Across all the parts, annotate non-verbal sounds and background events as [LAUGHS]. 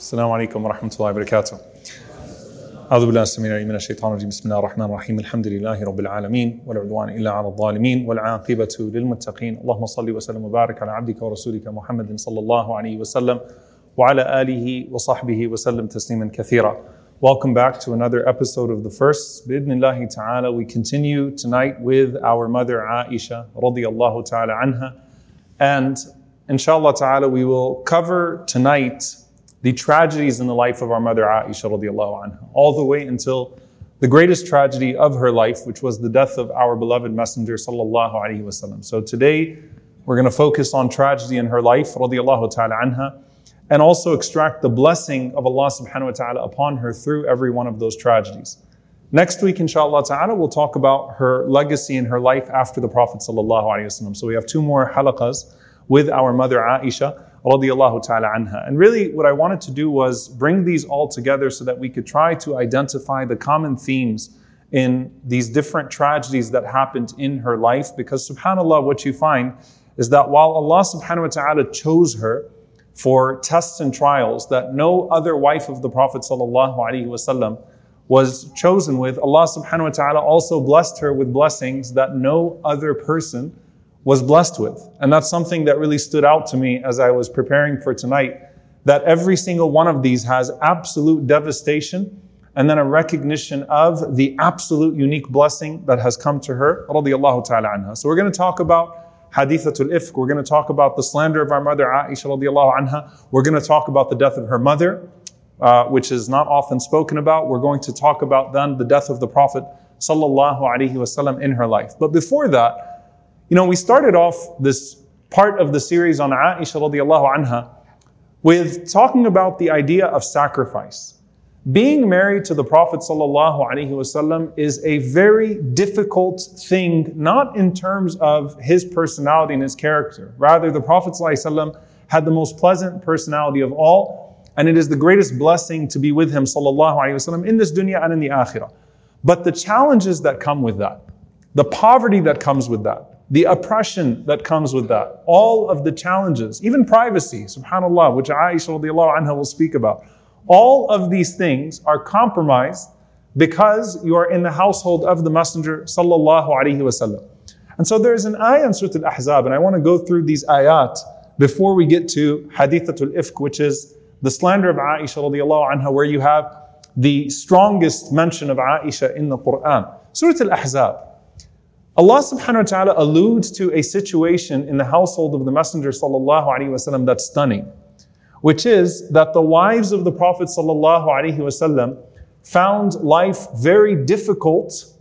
السلام عليكم ورحمة الله وبركاته. أعوذ بالله السميع العليم من الشيطان الرجيم بسم الله الرحمن الرحيم الحمد لله رب العالمين ولا عدوان إلا على الظالمين والعاقبة للمتقين اللهم صل وسلم وبارك على عبدك ورسولك محمد صلى الله عليه وسلم وعلى آله وصحبه وسلم تسليما كثيرا. Welcome back to another episode of The First. Bidnillahi ta'ala, we continue tonight with our mother Aisha radiyallahu ta'ala anha. And inshallah ta'ala, we will cover tonight the tragedies in the life of our mother Aisha radiallahu anha, all the way until the greatest tragedy of her life, which was the death of our beloved Messenger sallallahu alaihi wasallam. So today we're going to focus on tragedy in her life radiallahu ta'ala anha, and also extract the blessing of Allah subhanahu wa ta'ala upon her through every one of those tragedies. Next week, inshallah ta'ala, we'll talk about her legacy in her life after the Prophet sallallahu alaihi wasallam. So we have two more halaqas with our mother Aisha radiallahu ta'ala anha. And really what I wanted to do was bring these all together so that we could try to identify the common themes in these different tragedies that happened in her life. Because subhanAllah, what you find is that while Allah subhanahu wa ta'ala chose her for tests and trials that no other wife of the Prophet sallallahu alaihi wasallam was chosen with, Allah subhanahu wa ta'ala also blessed her with blessings that no other person was blessed with. And that's something that really stood out to me as I was preparing for tonight, that every single one of these has absolute devastation and then a recognition of the absolute unique blessing that has come to her, ta'ala anha. So we're going to talk about hadithatul ifk. We're going to talk about the slander of our mother Aisha radiallahu anha. We're going to talk about the death of her mother, uh, which is not often spoken about. We're going to talk about then the death of the Prophet sallallahu alaihi wasallam in her life. But before that, you know, we started off this part of the series on Aisha radiallahu anha with talking about the idea of sacrifice. Being married to the Prophet wasallam is a very difficult thing, not in terms of his personality and his character. Rather, the Prophet sallallahu had the most pleasant personality of all, and it is the greatest blessing to be with him wasallam in this dunya and in the akhirah. But the challenges that come with that, the poverty that comes with that, the oppression that comes with that, all of the challenges, even privacy, subhanAllah, which Aisha anha will speak about. All of these things are compromised because you are in the household of the Messenger sallallahu alaihi wasallam. And so there's an ayah in Surah Al-Ahzab, and I want to go through these ayat before we get to Hadithatul Ifk, which is the slander of Aisha radiallahu anha, where you have the strongest mention of Aisha in the Quran. Surah Al-Ahzab. Allah subhanahu wa ta'ala alludes to a situation in the household of the Messenger sallallahu alaihi wasallam that's stunning, which is that the wives of the Prophet sallallahu alaihi wasallam found life very difficult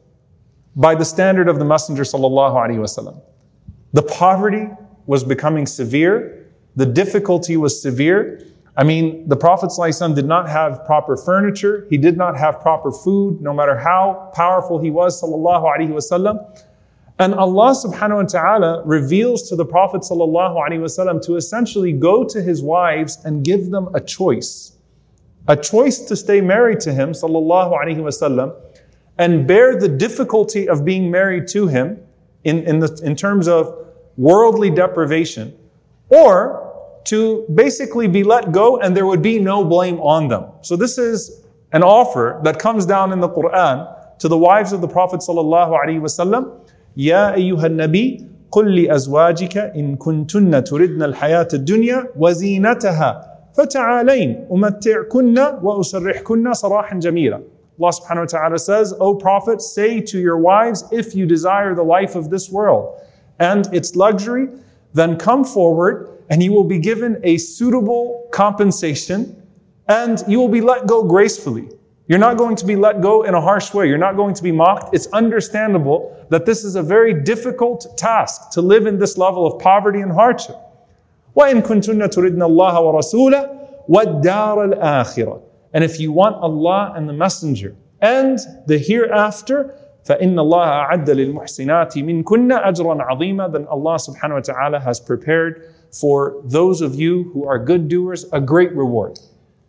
by the standard of the Messenger sallallahu alaihi wasallam. The poverty was becoming severe, the difficulty was severe. I mean, the Prophet ﷺ did not have proper furniture, he did not have proper food, no matter how powerful he was, sallallahu alaihi wasallam. And Allah subhanahu wa ta'ala reveals to the Prophet sallallahu alaihi wasallam to essentially go to his wives and give them a choice. A choice to stay married to him sallallahu alaihi wasallam and bear the difficulty of being married to him in, in, the, in terms of worldly deprivation or to basically be let go and there would be no blame on them. So this is an offer that comes down in the Quran to the wives of the Prophet sallallahu alaihi wasallam يا أيها النبي قل لأزواجك إن كنتن تردن الحياة الدنيا وزينتها فتعالين أمتعكن وأسرحكن صراحا جميلا Allah subhanahu wa ta'ala says, O Prophet, say to your wives, if you desire the life of this world and its luxury, then come forward and you will be given a suitable compensation and you will be let go gracefully. You're not going to be let go in a harsh way. You're not going to be mocked. It's understandable that this is a very difficult task to live in this level of poverty and hardship. وَإِن كُنْتُنَّ تُرِدْنَ اللَّهَ وَرَسُولَهُ وَالدَّارَ الْآخِرَةِ And if you want Allah and the Messenger and the hereafter, فَإِنَّ اللَّهَ أَعَدَّ لِلْمُحْسِنَاتِ مِنْكُنَّ أَجْرًا عَظِيمًا Then Allah subhanahu wa ta'ala has prepared for those of you who are good doers a great reward.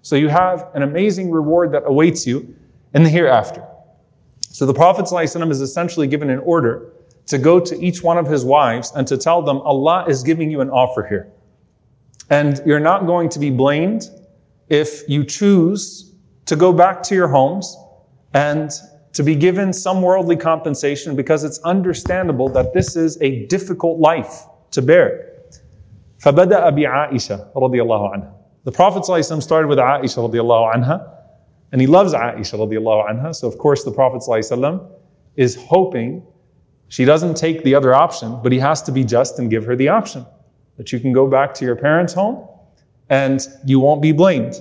So you have an amazing reward that awaits you in the hereafter. So the Prophet ﷺ is essentially given an order to go to each one of his wives and to tell them Allah is giving you an offer here. And you're not going to be blamed if you choose to go back to your homes and to be given some worldly compensation because it's understandable that this is a difficult life to bear. فبدأ بعائشة رضي الله عنها. The Prophet ﷺ started with Aisha رضي الله عنها, and he loves Aisha رضي الله عنها. So of course the Prophet ﷺ is hoping she doesn't take the other option, but he has to be just and give her the option that you can go back to your parents' home and you won't be blamed.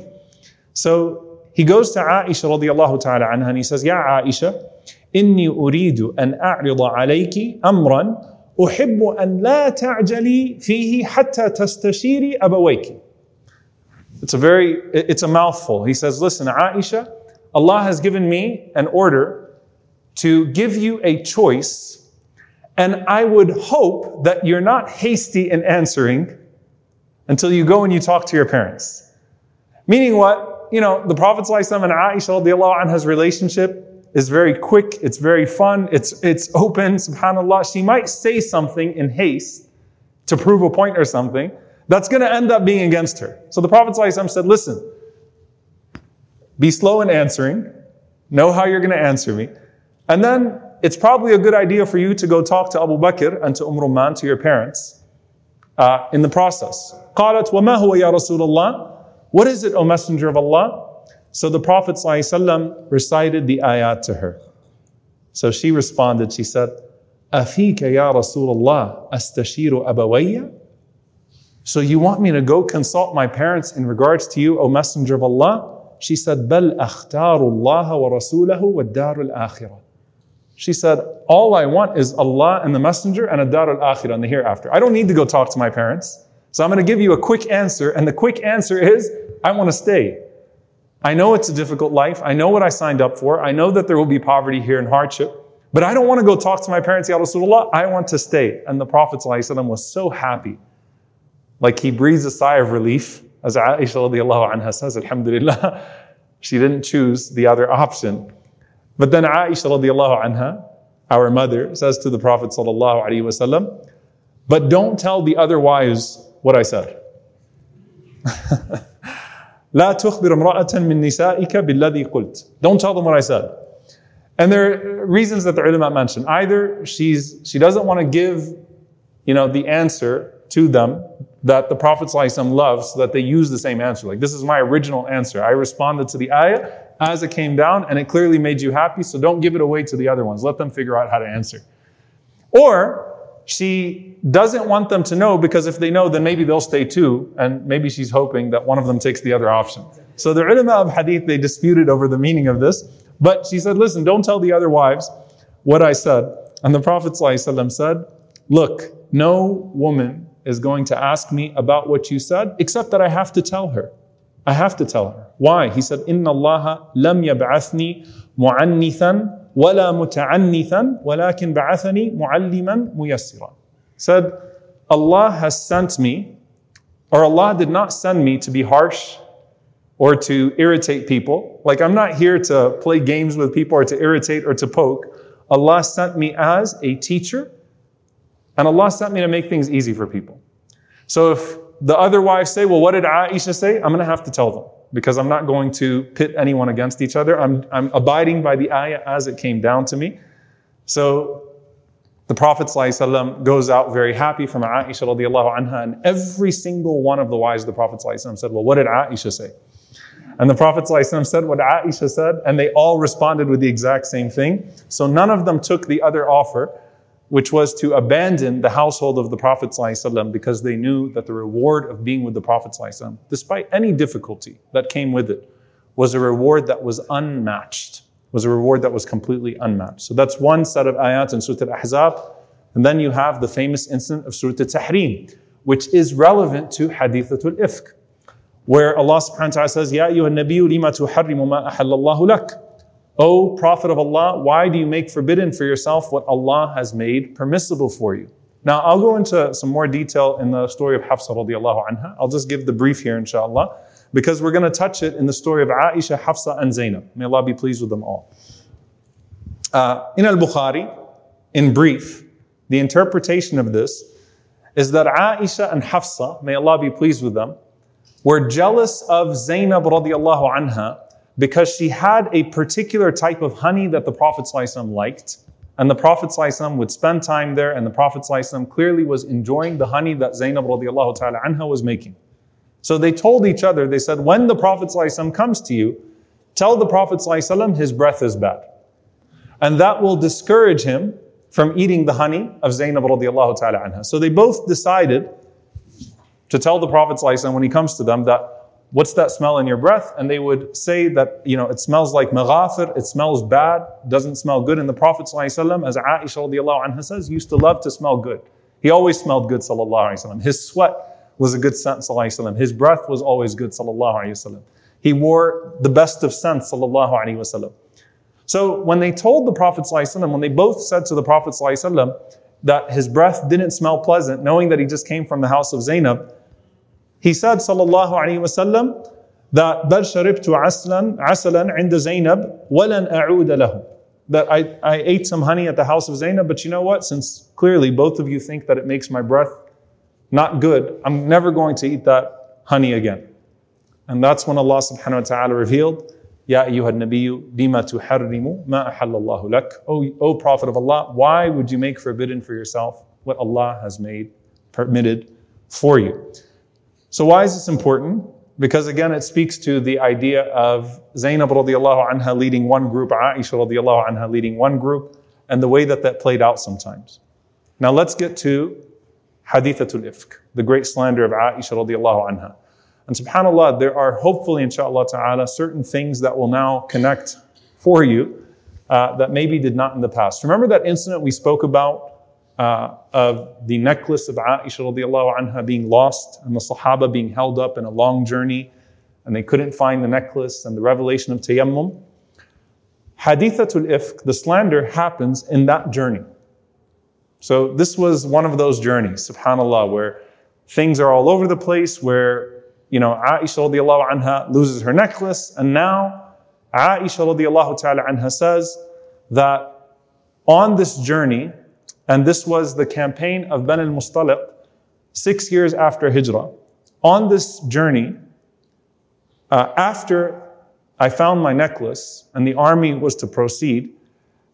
So he goes to Aisha radiallahu ta'ala anha and he says, Ya Aisha, إني أريد أن أعرض عليك أمرا أحب أن لا تعجلي فيه حتى تستشيري أبويك. It's a very, it's a mouthful. He says, listen, Aisha, Allah has given me an order to give you a choice, and I would hope that you're not hasty in answering until you go and you talk to your parents. Meaning what? you know, the Prophet ﷺ and Aisha anha's relationship is very quick, it's very fun, it's, it's open, subhanAllah. She might say something in haste to prove a point or something that's going to end up being against her. So the Prophet ﷺ said, listen, be slow in answering, know how you're going to answer me, and then it's probably a good idea for you to go talk to Abu Bakr and to Umm Rumman, to your parents, uh, in the process. قالت وما هو يا رسول الله what is it, O Messenger of Allah? So the Prophet ﷺ recited the ayat to her. So she responded, she said, أفيك يا رسول الله أستشير أبوي? So you want me to go consult my parents in regards to you, O Messenger of Allah? She said, بل أختار الله ورسوله والدار الآخرة. She said, all I want is Allah and the Messenger and a dar al-akhirah and the hereafter. I don't need to go talk to my parents. So I'm going to give you a quick answer, and the quick answer is, I want to stay. I know it's a difficult life. I know what I signed up for. I know that there will be poverty here and hardship. But I don't want to go talk to my parents, Ya Rasulullah. I want to stay. And the Prophet ﷺ was so happy. Like he breathes a sigh of relief. As Aisha radiallahu anha says, Alhamdulillah, [LAUGHS] she didn't choose the other option. But then Aisha radiallahu anha, our mother, says to the Prophet sallallahu alaihi wasallam, but don't tell the other wives what I said. لا تخبر امرأة من نسائك بالذي قلت. Don't tell them what I said. And there are reasons that the ulama mention. Either she's, she doesn't want to give, you know, the answer to them that the Prophet ﷺ loves so that they use the same answer. Like, this is my original answer. I responded to the ayah as it came down and it clearly made you happy, so don't give it away to the other ones. Let them figure out how to answer. Or she doesn't want them to know because if they know, then maybe they'll stay too. And maybe she's hoping that one of them takes the other option. So the ulama of hadith, they disputed over the meaning of this. But she said, listen, don't tell the other wives what I said. And the Prophet ﷺ said, look, no woman is going to ask me about what you said, except that I have to tell her. I have to tell her. Why? He said, Inna Allah lam yab'athni mu'annithan ولا متعنثا ولكن بعثني معلما ميسرا said Allah has sent me or Allah did not send me to be harsh or to irritate people like I'm not here to play games with people or to irritate or to poke Allah sent me as a teacher and Allah sent me to make things easy for people so if the other wives say well what did Aisha say I'm going to have to tell them because I'm not going to pit anyone against each other. I'm, I'm abiding by the ayah as it came down to me. So the Prophet ﷺ goes out very happy from Aisha radiallahu anha, and every single one of the wives of the Prophet ﷺ said, Well, what did Aisha say? And the Prophet ﷺ said what Aisha said, and they all responded with the exact same thing. So none of them took the other offer which was to abandon the household of the Prophet ﷺ because they knew that the reward of being with the Prophet ﷺ, despite any difficulty that came with it, was a reward that was unmatched, was a reward that was completely unmatched. So that's one set of ayat in Surah Al-Ahzab. And then you have the famous incident of Surah Al-Tahrim, which is relevant to Hadithatul Ifk. where Allah subhanahu wa ta'ala says, Ya ayyuha nabiyyu lima tuharrimu ma ahallallahu lak. O Prophet of Allah, why do you make forbidden for yourself what Allah has made permissible for you? Now, I'll go into some more detail in the story of Hafsa radiallahu anha. I'll just give the brief here, inshallah, because we're going to touch it in the story of Aisha, Hafsa, and Zainab. May Allah be pleased with them all. Uh, in Al Bukhari, in brief, the interpretation of this is that Aisha and Hafsa, may Allah be pleased with them, were jealous of Zainab radiallahu anha because she had a particular type of honey that the Prophet ﷺ liked. And the Prophet ﷺ would spend time there, and the Prophet ﷺ clearly was enjoying the honey that Zainab radiallahu ta'ala anha was making. So they told each other, they said, when the Prophet ﷺ comes to you, tell the Prophet ﷺ his breath is bad. And that will discourage him from eating the honey of Zainab radiallahu ta'ala anha. So they both decided to tell the Prophet ﷺ when he comes to them that what's that smell in your breath? And they would say that, you know, it smells like maghafir, it smells bad, doesn't smell good. And the Prophet ﷺ, as Aisha radiallahu anha says, used to love to smell good. He always smelled good, sallallahu alayhi wasallam. His sweat was a good scent, sallallahu alayhi wasallam. His breath was always good, sallallahu alayhi wasallam. He wore the best of scents, sallallahu alayhi wasallam. So when they told the Prophet ﷺ, when they both said to the Prophet ﷺ that his breath didn't smell pleasant, knowing that he just came from the house of Zainab, he said, sallallahu alayhi wasallam, that بل شربت عسلا عسلا عند زينب ولن أعود له. That I, I ate some honey at the house of Zainab, but you know what? Since clearly both of you think that it makes my breath not good, I'm never going to eat that honey again. And that's when Allah subhanahu wa ta'ala revealed, Ya ayyuha nabiyyu lima tuharrimu ma ahallallahu lak. O, o Prophet of Allah, why would you make forbidden for yourself what Allah has made permitted for you? So why is this important? Because again, it speaks to the idea of Zainab radiallahu anha leading one group, Aisha radiallahu anha leading one group, and the way that that played out sometimes. Now let's get to Hadithatul Ifk, the great slander of Aisha radiallahu anha. And subhanAllah, there are hopefully, inshallah ta'ala, certain things that will now connect for you uh, that maybe did not in the past. Remember that incident we spoke about uh, of the necklace of Aisha radiallahu anha being lost and the Sahaba being held up in a long journey and they couldn't find the necklace and the revelation of tayammum. Hadithatul ifk, the slander happens in that journey. So this was one of those journeys, subhanAllah, where things are all over the place, where, you know, Aisha radiallahu anha loses her necklace and now Aisha radiallahu ta'ala anha says that on this journey, and this was the campaign of Bani al-Mustaliq, six years after Hijrah. On this journey, uh, after I found my necklace and the army was to proceed,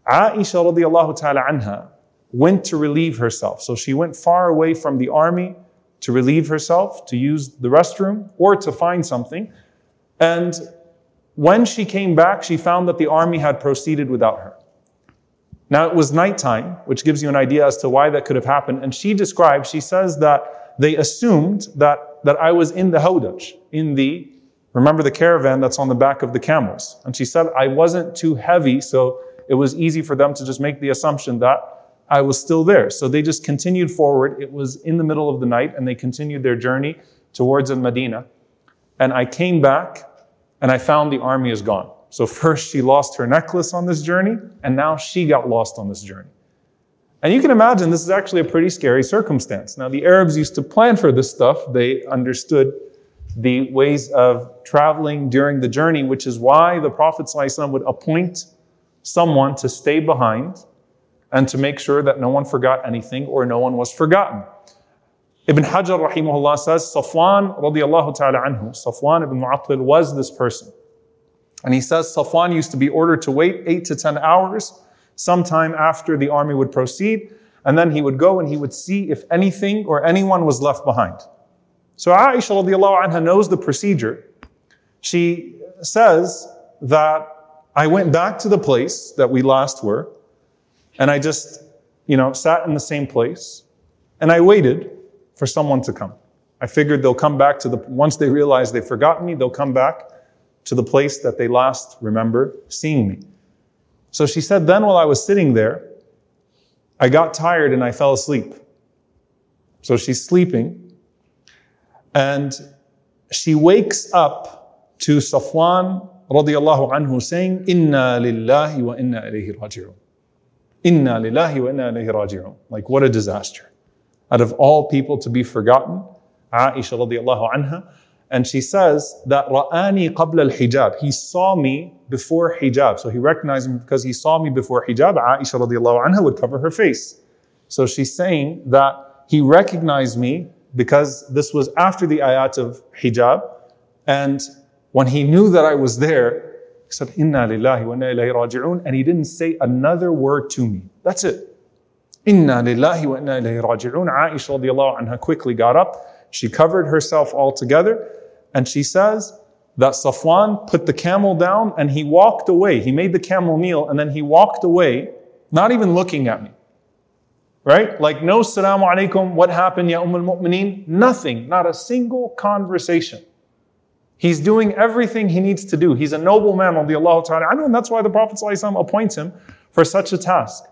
Aisha radiallahu ta'ala anha went to relieve herself. So she went far away from the army to relieve herself, to use the restroom, or to find something. And when she came back, she found that the army had proceeded without her. Now it was nighttime, which gives you an idea as to why that could have happened. And she describes, she says that they assumed that, that I was in the Hawdaj, in the, remember the caravan that's on the back of the camels. And she said I wasn't too heavy, so it was easy for them to just make the assumption that I was still there. So they just continued forward. It was in the middle of the night and they continued their journey towards Medina. And I came back and I found the army is gone. So first she lost her necklace on this journey, and now she got lost on this journey. And you can imagine this is actually a pretty scary circumstance. Now the Arabs used to plan for this stuff. They understood the ways of traveling during the journey, which is why the Prophet ﷺ would appoint someone to stay behind and to make sure that no one forgot anything or no one was forgotten. Ibn Hajar rahimahullah says, Safwan radiallahu ta'ala anhu, Safwan ibn Mu'attil was this person. And he says Safwan used to be ordered to wait eight to 10 hours sometime after the army would proceed. And then he would go and he would see if anything or anyone was left behind. So Aisha radiallahu anha knows the procedure. She says that I went back to the place that we last were and I just, you know, sat in the same place and I waited for someone to come. I figured they'll come back to the, once they realize they've forgotten me, they'll come back to the place that they last remember seeing me. So she said, then while I was sitting there, I got tired and I fell asleep. So she's sleeping. And she wakes up to Safwan radiallahu anhu saying, Inna lillahi wa inna ilayhi raji'un. Inna lillahi wa inna ilayhi raji'un. Like what a disaster. Out of all people to be forgotten, Aisha radiallahu anha, and she says that ra'ani qabla al-hijab. He saw me before hijab. So he recognized me because he saw me before hijab. Aisha radiallahu anha would cover her face. So she's saying that he recognized me because this was after the ayat of hijab. And when he knew that I was there, he said, Inna lillahi wa inna ilayhi raji'un. And he didn't say another word to me. That's it. Inna lillahi wa inna ilayhi raji'un. Aisha radiallahu anha quickly got up. She covered herself altogether. And she says that Safwan put the camel down and he walked away. He made the camel kneel and then he walked away, not even looking at me. Right? Like no salamu alaikum, what happened, ya Umm al-Mu'mineen? Nothing, not a single conversation. He's doing everything he needs to do. He's a noble man, radiallahu ta'ala anhu, and that's why the Prophet appoints him for such a task.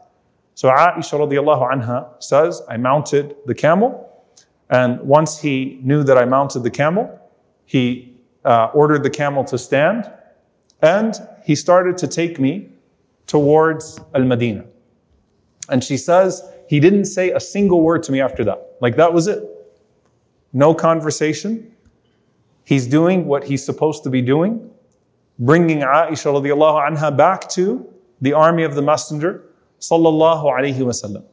So Aisha radiallahu anha says, I mounted the camel, and once he knew that I mounted the camel, he uh, ordered the camel to stand, and he started to take me towards Al-Madinah. And she says, he didn't say a single word to me after that. Like that was it. No conversation. He's doing what he's supposed to be doing, bringing Aisha radiallahu anha back to the army of the Messenger sallallahu alaihi wasallam.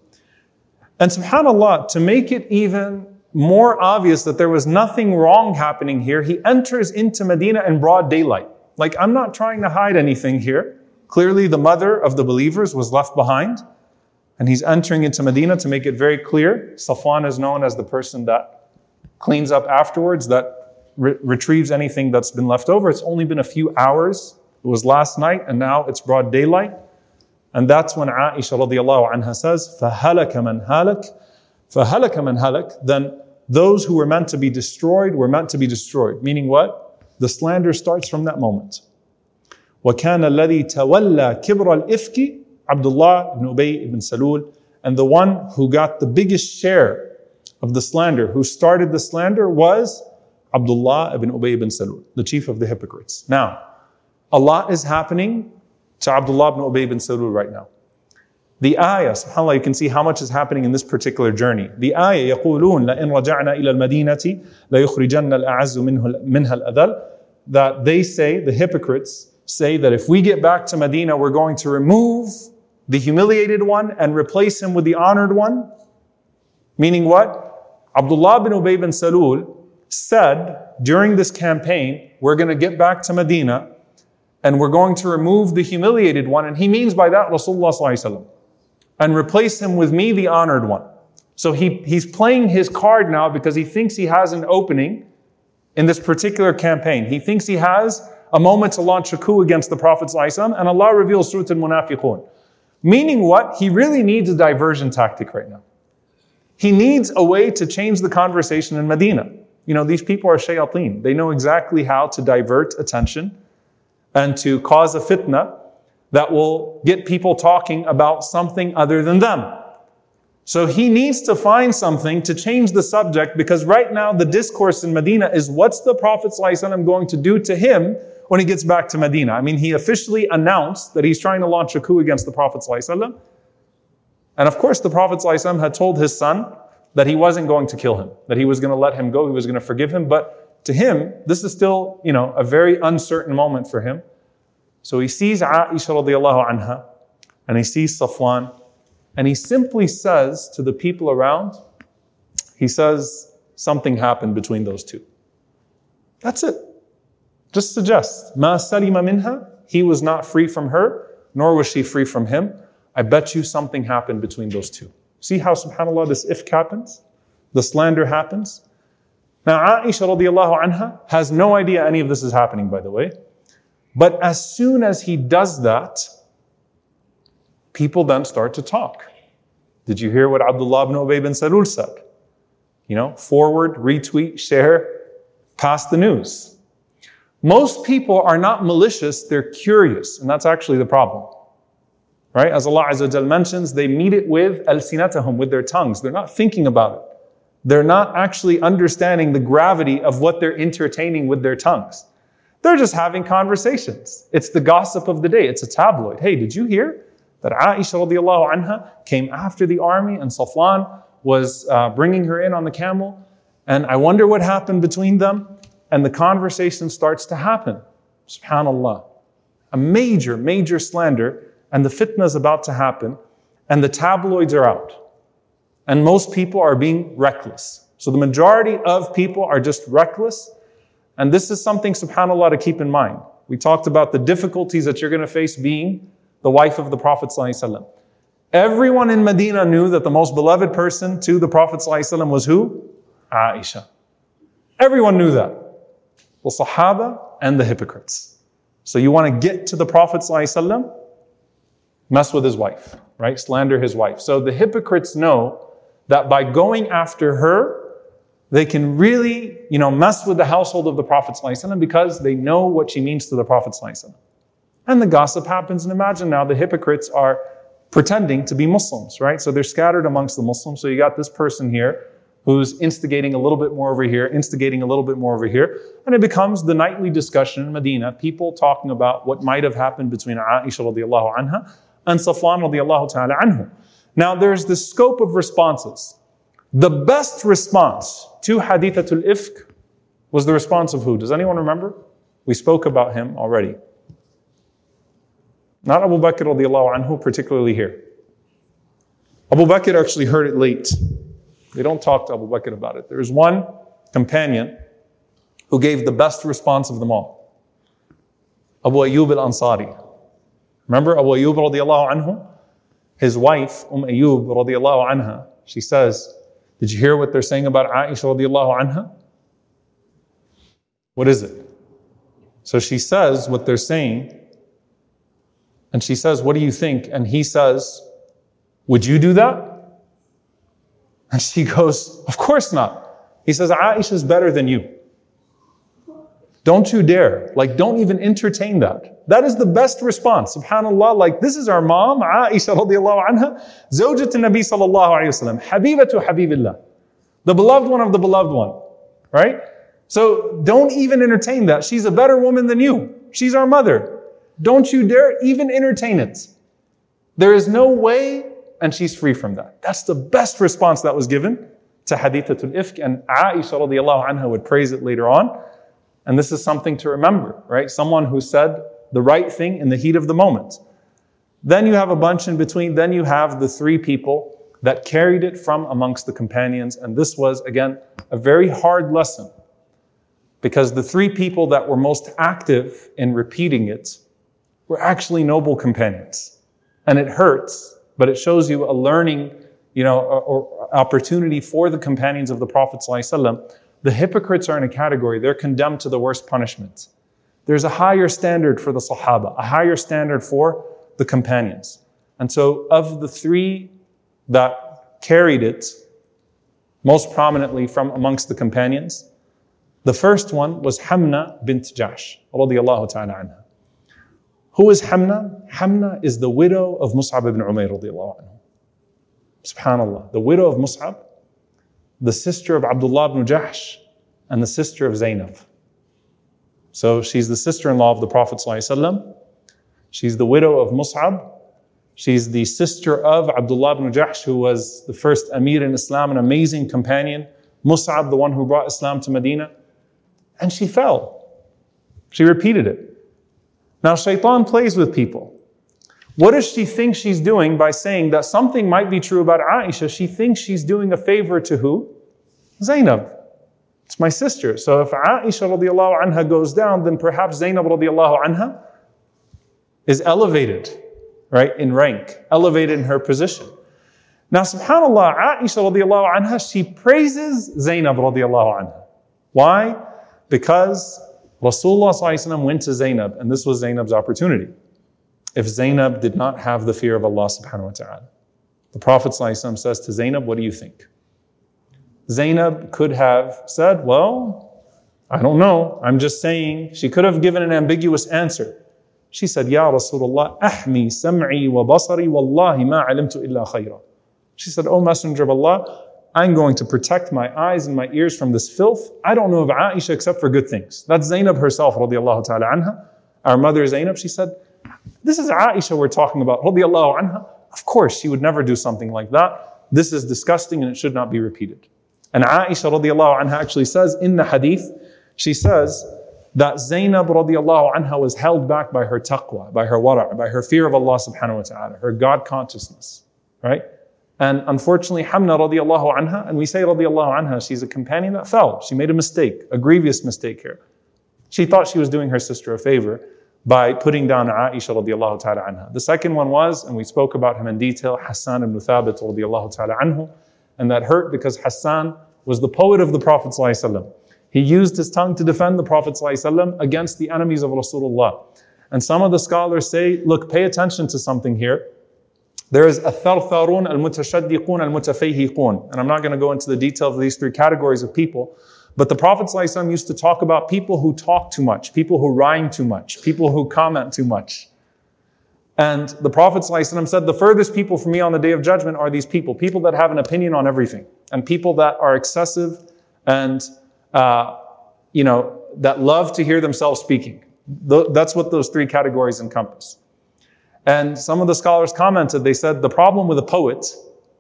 And subhanAllah, to make it even more obvious that there was nothing wrong happening here, he enters into Medina in broad daylight. Like, I'm not trying to hide anything here. Clearly, the mother of the believers was left behind. And he's entering into Medina to make it very clear. Safwan is known as the person that cleans up afterwards, that re- retrieves anything that's been left over. It's only been a few hours. It was last night, and now it's broad daylight. And that's when Aisha radiallahu anha says, فَهَلَكَ مَنْ هَلَكَ فَهَلَكَ مَنْ هَلَكَ Then those who were meant to be destroyed were meant to be destroyed. Meaning what? The slander starts from that moment. وَكَانَ الَّذِي تَوَلَّى كِبْرَ الْإِفْكِ Abdullah ibn Ubay ibn Salul, and the one who got the biggest share of the slander, who started the slander, was Abdullah ibn Ubay ibn Salul, the chief of the hypocrites. Now, a lot is happening to Abdullah ibn Ubay ibn Salul right now. The ayah, subhanAllah, you can see how much is happening in this particular journey. The ayah, يقولون لئن رجعنا إلى المدينة ليخرجن الأعز منها الأذل that they say, the hypocrites say that if we get back to Medina, we're going to remove the humiliated one and replace him with the honored one? Meaning what? Abdullah bin Ubay bin Salul said during this campaign, we're going to get back to Medina and we're going to remove the humiliated one. And he means by that Rasulullah and replace him with me, the honored one. So he, he's playing his card now because he thinks he has an opening in this particular campaign. He thinks he has a moment to launch a coup against the Prophet and Allah reveals Surah Al-Munafiqun. Meaning what? He really needs a diversion tactic right now. He needs a way to change the conversation in Medina. You know, these people are shayateen. They know exactly how to divert attention and to cause a fitna that will get people talking about something other than them. So he needs to find something to change the subject because right now the discourse in Medina is what's the Prophet ﷺ going to do to him when he gets back to Medina. I mean, he officially announced that he's trying to launch a coup against the Prophet ﷺ. And of course, the Prophet ﷺ had told his son that he wasn't going to kill him, that he was going to let him go, he was going to forgive him. But to him, this is still, you know, a very uncertain moment for him. So he sees Aisha radiallahu anha, and he sees Safwan, and he simply says to the people around, he says, something happened between those two. That's it. Just suggest, ma salima minha, he was not free from her, nor was she free from him. I bet you something happened between those two. See how subhanAllah this ifk happens? The slander happens? Now Aisha radiallahu anha has no idea any of this is happening, by the way. But as soon as he does that, people then start to talk. Did you hear what Abdullah ibn Ubay bin Salul said? You know, forward, retweet, share, pass the news. Most people are not malicious, they're curious, and that's actually the problem. Right? As Allah Azza mentions, they meet it with al-sinatahum, with their tongues. They're not thinking about it. They're not actually understanding the gravity of what they're entertaining with their tongues. They're just having conversations. It's the gossip of the day. It's a tabloid. Hey, did you hear that Aisha radiallahu anha came after the army and Safwan was uh, bringing her in on the camel? And I wonder what happened between them. And the conversation starts to happen. Subhanallah. A major, major slander. And the fitna is about to happen. And the tabloids are out. And most people are being reckless. So the majority of people are just reckless and this is something, subhanAllah, to keep in mind. We talked about the difficulties that you're going to face being the wife of the Prophet. ﷺ. Everyone in Medina knew that the most beloved person to the Prophet ﷺ was who? Aisha. Everyone knew that. The Sahaba and the hypocrites. So you want to get to the Prophet ﷺ, mess with his wife, right? Slander his wife. So the hypocrites know that by going after her, they can really, you know, mess with the household of the Prophet because they know what she means to the Prophet. And the gossip happens, and imagine now the hypocrites are pretending to be Muslims, right? So they're scattered amongst the Muslims. So you got this person here who's instigating a little bit more over here, instigating a little bit more over here, and it becomes the nightly discussion in Medina, people talking about what might have happened between Aisha radiallahu anha and Safwan radiallahu ta'ala anhu. Now there's the scope of responses. The best response to Hadithatul Ifk was the response of who? Does anyone remember? We spoke about him already. Not Abu Bakr radiallahu anhu, particularly here. Abu Bakr actually heard it late. They don't talk to Abu Bakr about it. There's one companion who gave the best response of them all. Abu Ayyub al-Ansari. Remember Abu Ayyub radiallahu anhu? His wife, Umm Ayyub radiallahu anha, she says, did you hear what they're saying about Aisha radiallahu anha? What is it? So she says what they're saying, and she says, What do you think? And he says, Would you do that? And she goes, Of course not. He says, Aisha is better than you. Don't you dare. Like, don't even entertain that. That is the best response. Subhanallah, like, this is our mom, Aisha radiallahu anha, zawjat Nabi sallallahu alayhi wasallam, habibatu habibillah. The beloved one of the beloved one. Right? So don't even entertain that. She's a better woman than you. She's our mother. Don't you dare even entertain it. There is no way, and she's free from that. That's the best response that was given to Hadithatul Ifk, and Aisha radiallahu anha would praise it later on. And this is something to remember, right? Someone who said the right thing in the heat of the moment. Then you have a bunch in between. Then you have the three people that carried it from amongst the companions. And this was, again, a very hard lesson because the three people that were most active in repeating it were actually noble companions. And it hurts, but it shows you a learning, you know, or, or opportunity for the companions of the Prophet ﷺ the hypocrites are in a category, they're condemned to the worst punishment. There's a higher standard for the Sahaba, a higher standard for the companions. And so, of the three that carried it most prominently from amongst the companions, the first one was Hamna bint Jahsh, radiallahu ta'ala anha. Who is Hamna? Hamna is the widow of Mus'ab ibn Umayr, radiallahu anhu. Subhanallah. The widow of Mus'ab the sister of Abdullah ibn Jahsh and the sister of Zainab. So she's the sister-in-law of the Prophet ﷺ. She's the widow of Mus'ab. She's the sister of Abdullah ibn Jahsh, who was the first Amir in Islam, an amazing companion. Mus'ab, the one who brought Islam to Medina. And she fell. She repeated it. Now, shaitan plays with people. What does she think she's doing by saying that something might be true about Aisha? She thinks she's doing a favor to who? Zainab. It's my sister. So if Aisha radiallahu anha goes down, then perhaps Zainab radiallahu anha is elevated, right, in rank, elevated in her position. Now, subhanAllah, Aisha radiallahu anha, she praises Zainab radiallahu anha. Why? Because Rasulullah went to Zainab, and this was Zainab's opportunity if Zainab did not have the fear of Allah subhanahu wa ta'ala. The Prophet says to Zainab, What do you think? Zainab could have said, Well, I don't know. I'm just saying. She could have given an ambiguous answer. She said, Ya Rasulullah, ahmi sam'i wa basari wallahi ma alimtu illa khayra. She said, O Messenger of Allah, I'm going to protect my eyes and my ears from this filth. I don't know of Aisha except for good things. That's Zainab herself, radiallahu ta'ala anha. Our mother Zainab, she said, this is Aisha we're talking about. Of course, she would never do something like that. This is disgusting and it should not be repeated. And Aisha radiallahu anha actually says in the hadith, she says that Zainab radiallahu anha was held back by her taqwa, by her wara', by her fear of Allah subhanahu wa ta'ala, her God consciousness, right? And unfortunately, Hamna radiallahu anha, and we say radiallahu anha, she's a companion that fell. She made a mistake, a grievous mistake here. She thought she was doing her sister a favor by putting down Aisha radiallahu ta'ala anha. The second one was, and we spoke about him in detail, Hassan ibn Thabit radiallahu ta'ala anhu, and that hurt because Hassan was the poet of the Prophet ﷺ. He used his tongue to defend the Prophet ﷺ against the enemies of Rasulullah. And some of the scholars say, look, pay attention to something here. There is الثرثارون المتشدقون المتفيهقون. And I'm not going to go into the detail of these three categories of people. But the Prophet ﷺ used to talk about people who talk too much, people who rhyme too much, people who comment too much. And the Prophet ﷺ said, the furthest people from me on the day of judgment are these people, people that have an opinion on everything, and people that are excessive and, uh, you know, that love to hear themselves speaking. That's what those three categories encompass. And some of the scholars commented, they said the problem with a poet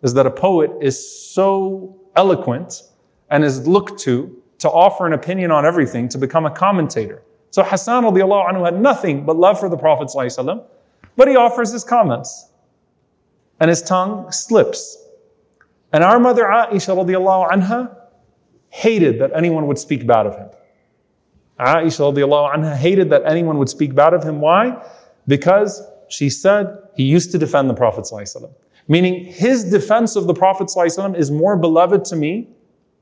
is that a poet is so eloquent and is looked to to offer an opinion on everything, to become a commentator. So Hassan radiallahu anhu had nothing but love for the Prophet ﷺ, but he offers his comments. And his tongue slips. And our mother Aisha radiallahu anha hated that anyone would speak bad of him. Aisha radiallahu anha hated that anyone would speak bad of him. Why? Because she said he used to defend the Prophet ﷺ. Meaning his defense of the Prophet ﷺ is more beloved to me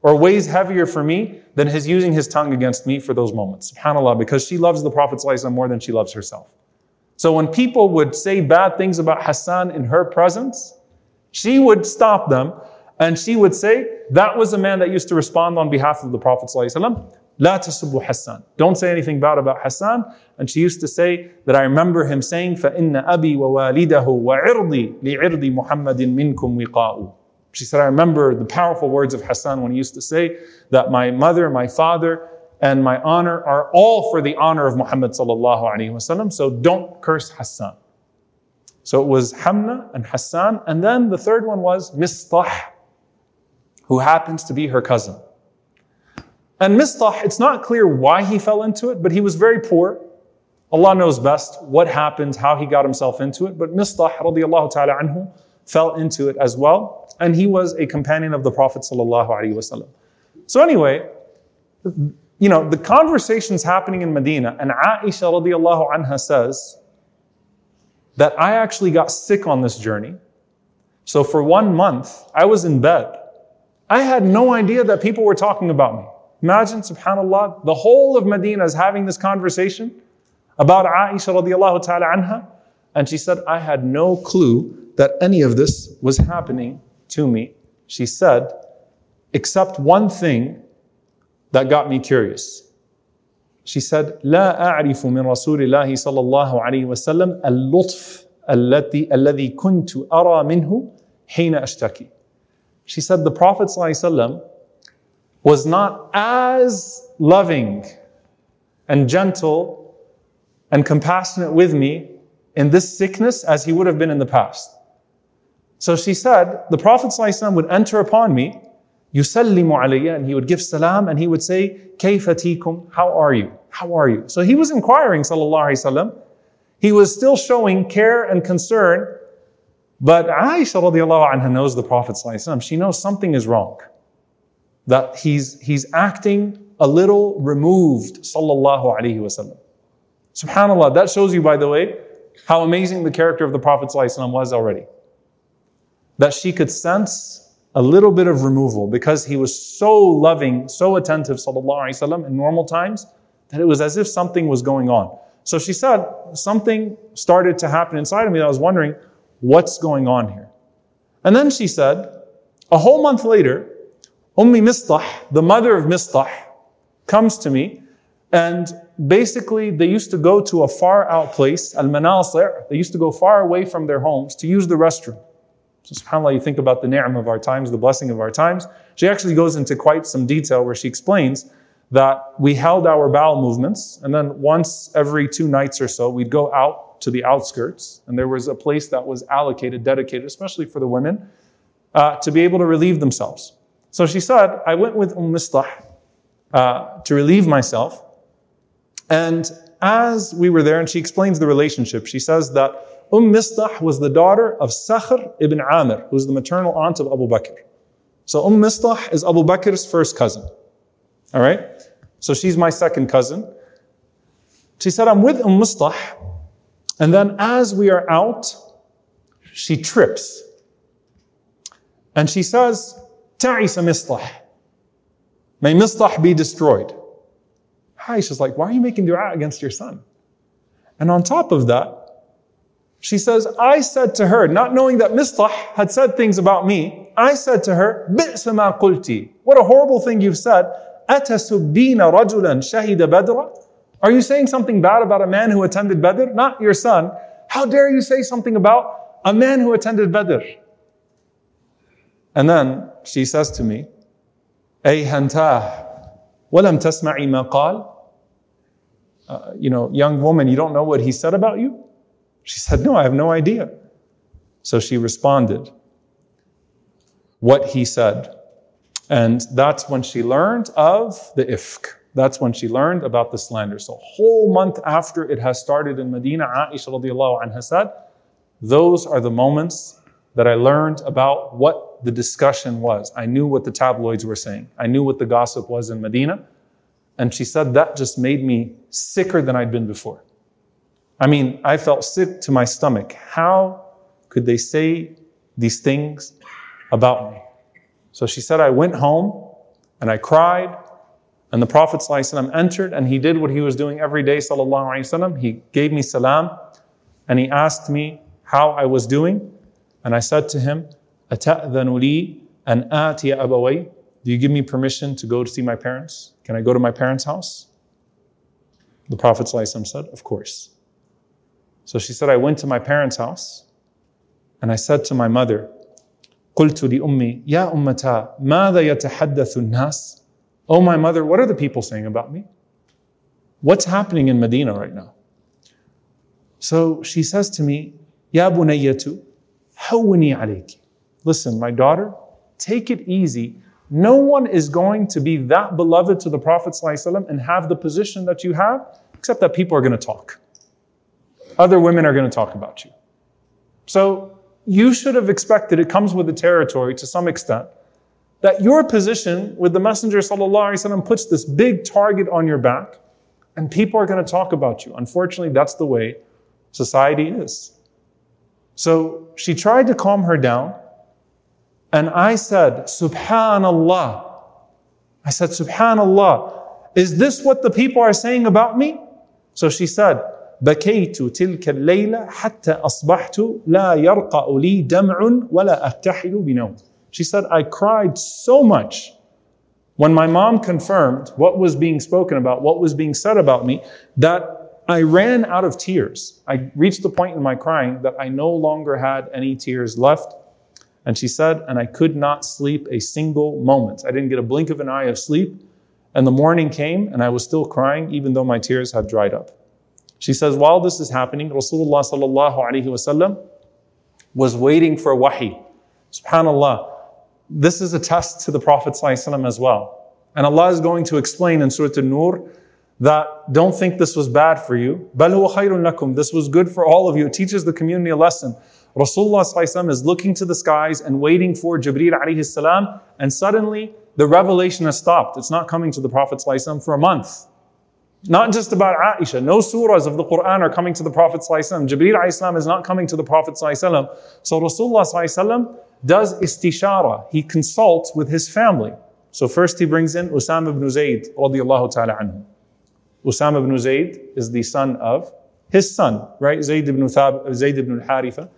or weighs heavier for me than his using his tongue against me for those moments. SubhanAllah, because she loves the Prophet ﷺ more than she loves herself. So when people would say bad things about Hassan in her presence, she would stop them and she would say, that was a man that used to respond on behalf of the Prophet ﷺ. لا تسبوا Hassan. Don't say anything bad about Hassan. And she used to say that I remember him saying, فَإِنَّ أَبِي وَوَالِدَهُ وَعِرْضِي لِعِرْضِ مُحَمَّدٍ مِنْكُمْ وِقَاءُ she said, I remember the powerful words of Hassan when he used to say that my mother, my father, and my honor are all for the honor of Muhammad sallallahu alaihi wasallam. So don't curse Hassan. So it was Hamna and Hassan. And then the third one was Mistah, who happens to be her cousin. And Mistah, it's not clear why he fell into it, but he was very poor. Allah knows best what happened, how he got himself into it. But Mistah radiallahu ta'ala anhu fell into it as well. And he was a companion of the Prophet. So anyway, you know, the conversation's happening in Medina, and Aisha radiallahu anha says that I actually got sick on this journey. So for one month, I was in bed. I had no idea that people were talking about me. Imagine, subhanAllah, the whole of Medina is having this conversation about Aisha radiallahu ta'ala anha. And she said, I had no clue that any of this was happening to me. She said, except one thing that got me curious. She said, لا أعرف من رسول الله صلى الله عليه وسلم اللطف الذي الذي كنت أرى منه حين أشتكي. She said, the Prophet صلى الله عليه وسلم was not as loving and gentle and compassionate with me in this sickness as he would have been in the past. So she said, the Prophet ﷺ would enter upon me, yusallimu alayya, and he would give salam and he would say, kayfatikum, how are you? How are you? So he was inquiring, sallallahu alayhi wasallam. He was still showing care and concern, but Aisha radiallahu anha knows the Prophet ﷺ. She knows something is wrong that he's, he's acting a little removed, sallallahu alaihi wasallam. Subhanallah, that shows you, by the way, how amazing the character of the Prophet ﷺ was already. That she could sense a little bit of removal because he was so loving, so attentive, sallallahu alaihi wasallam, in normal times, that it was as if something was going on. So she said, something started to happen inside of me. I was wondering, what's going on here? And then she said, a whole month later, Ummi Mistah, the mother of Mistah, comes to me and basically they used to go to a far out place, Al-Manasi'. They used to go far away from their homes to use the restroom. So subhanAllah, you think about the ni'am of our times, the blessing of our times. She actually goes into quite some detail where she explains that we held our bowel movements, and then once every two nights or so, we'd go out to the outskirts, and there was a place that was allocated, dedicated, especially for the women, uh, to be able to relieve themselves. So she said, I went with Umm Mistah uh, to relieve myself, and as we were there, and she explains the relationship, she says that Umm Mistah was the daughter of Sakhr ibn Amir, who's the maternal aunt of Abu Bakr. So Umm Mistah is Abu Bakr's first cousin. All right? So she's my second cousin. She said, I'm with Umm Mistah. And then as we are out, she trips. And she says, Ta'isa Mistah. May Mistah be destroyed. Aisha's like, why are you making dua against your son? And on top of that, she says, I said to her, not knowing that Mistah had said things about me, I said to her, بِئْسَ مَا قُلْتِ What a horrible thing you've said. أَتَسُبِّينَ رَجُلًا شَهِدَ بَدْرًا Are you saying something bad about a man who attended Badr? Not your son. How dare you say something about a man who attended Badr? And then she says to me, أي هنتاه ولم تسمعي ما قال uh, you know, young woman, you don't know what he said about you? She said, No, I have no idea. So she responded, What he said. And that's when she learned of the ifk. That's when she learned about the slander. So, whole month after it has started in Medina, Aisha radiallahu anha said, Those are the moments that I learned about what the discussion was. I knew what the tabloids were saying, I knew what the gossip was in Medina. And she said that just made me sicker than I'd been before. I mean, I felt sick to my stomach. How could they say these things about me? So she said, I went home and I cried. And the Prophet ﷺ entered and he did what he was doing every day. ﷺ. He gave me salam and he asked me how I was doing. And I said to him, أَتَأْذَنُ لِي أَنْ آتِيَ أَبَوَيْ Do you give me permission to go to see my parents? Can I go to my parents' house? The Prophet ﷺ said, Of course. So she said, I went to my parents' house and I said to my mother, قلت لأمي يا أمتا ماذا يتحدث الناس Oh my mother, what are the people saying about me? What's happening in Medina right now? So she says to me, يا بنية هوني عليك. Listen, my daughter, take it easy. No one is going to be that beloved to the Prophet ﷺ and have the position that you have, except that people are going to talk. Other women are going to talk about you. So you should have expected, it comes with the territory to some extent, that your position with the Messenger ﷺ puts this big target on your back, and people are going to talk about you. Unfortunately, that's the way society is. So she tried to calm her down. And I said, Subhanallah. I said, Subhanallah. Is this what the people are saying about me? So she said, بكيت تلك الليلة حتى أصبحت لا يرقأ لي دمع ولا أفتحل بنوم. She said, I cried so much when my mom confirmed what was being spoken about, what was being said about me, that I ran out of tears. I reached the point in my crying that I no longer had any tears left. And she said, and I could not sleep a single moment. I didn't get a blink of an eye of sleep. And the morning came and I was still crying, even though my tears had dried up. She says, while this is happening, Rasulullah sallallahu alaihi wasallam was waiting for wahi. Subhanallah. This is a test to the Prophet ﷺ as well. And Allah is going to explain in Surah An-Nur that don't think this was bad for you. بَلْ هُوَ خَيْرٌ لَكُمْ This was good for all of you. It teaches the community a lesson. Rasulullah is looking to the skies and waiting for Jibreel alayhi salam, and suddenly the revelation has stopped. It's not coming to the Prophet for a month. Not just about Aisha. No surahs of the Quran are coming to the Prophet Jibreel alayhi is not coming to the Prophet So Rasulullah does istishara. He consults with his family. So first he brings in Usama ibn Zayd radiallahu ta'ala anhu. Usama ibn Zayd is the son of his son, right? Zayd ibn, Thab, Zayd ibn al-Haritha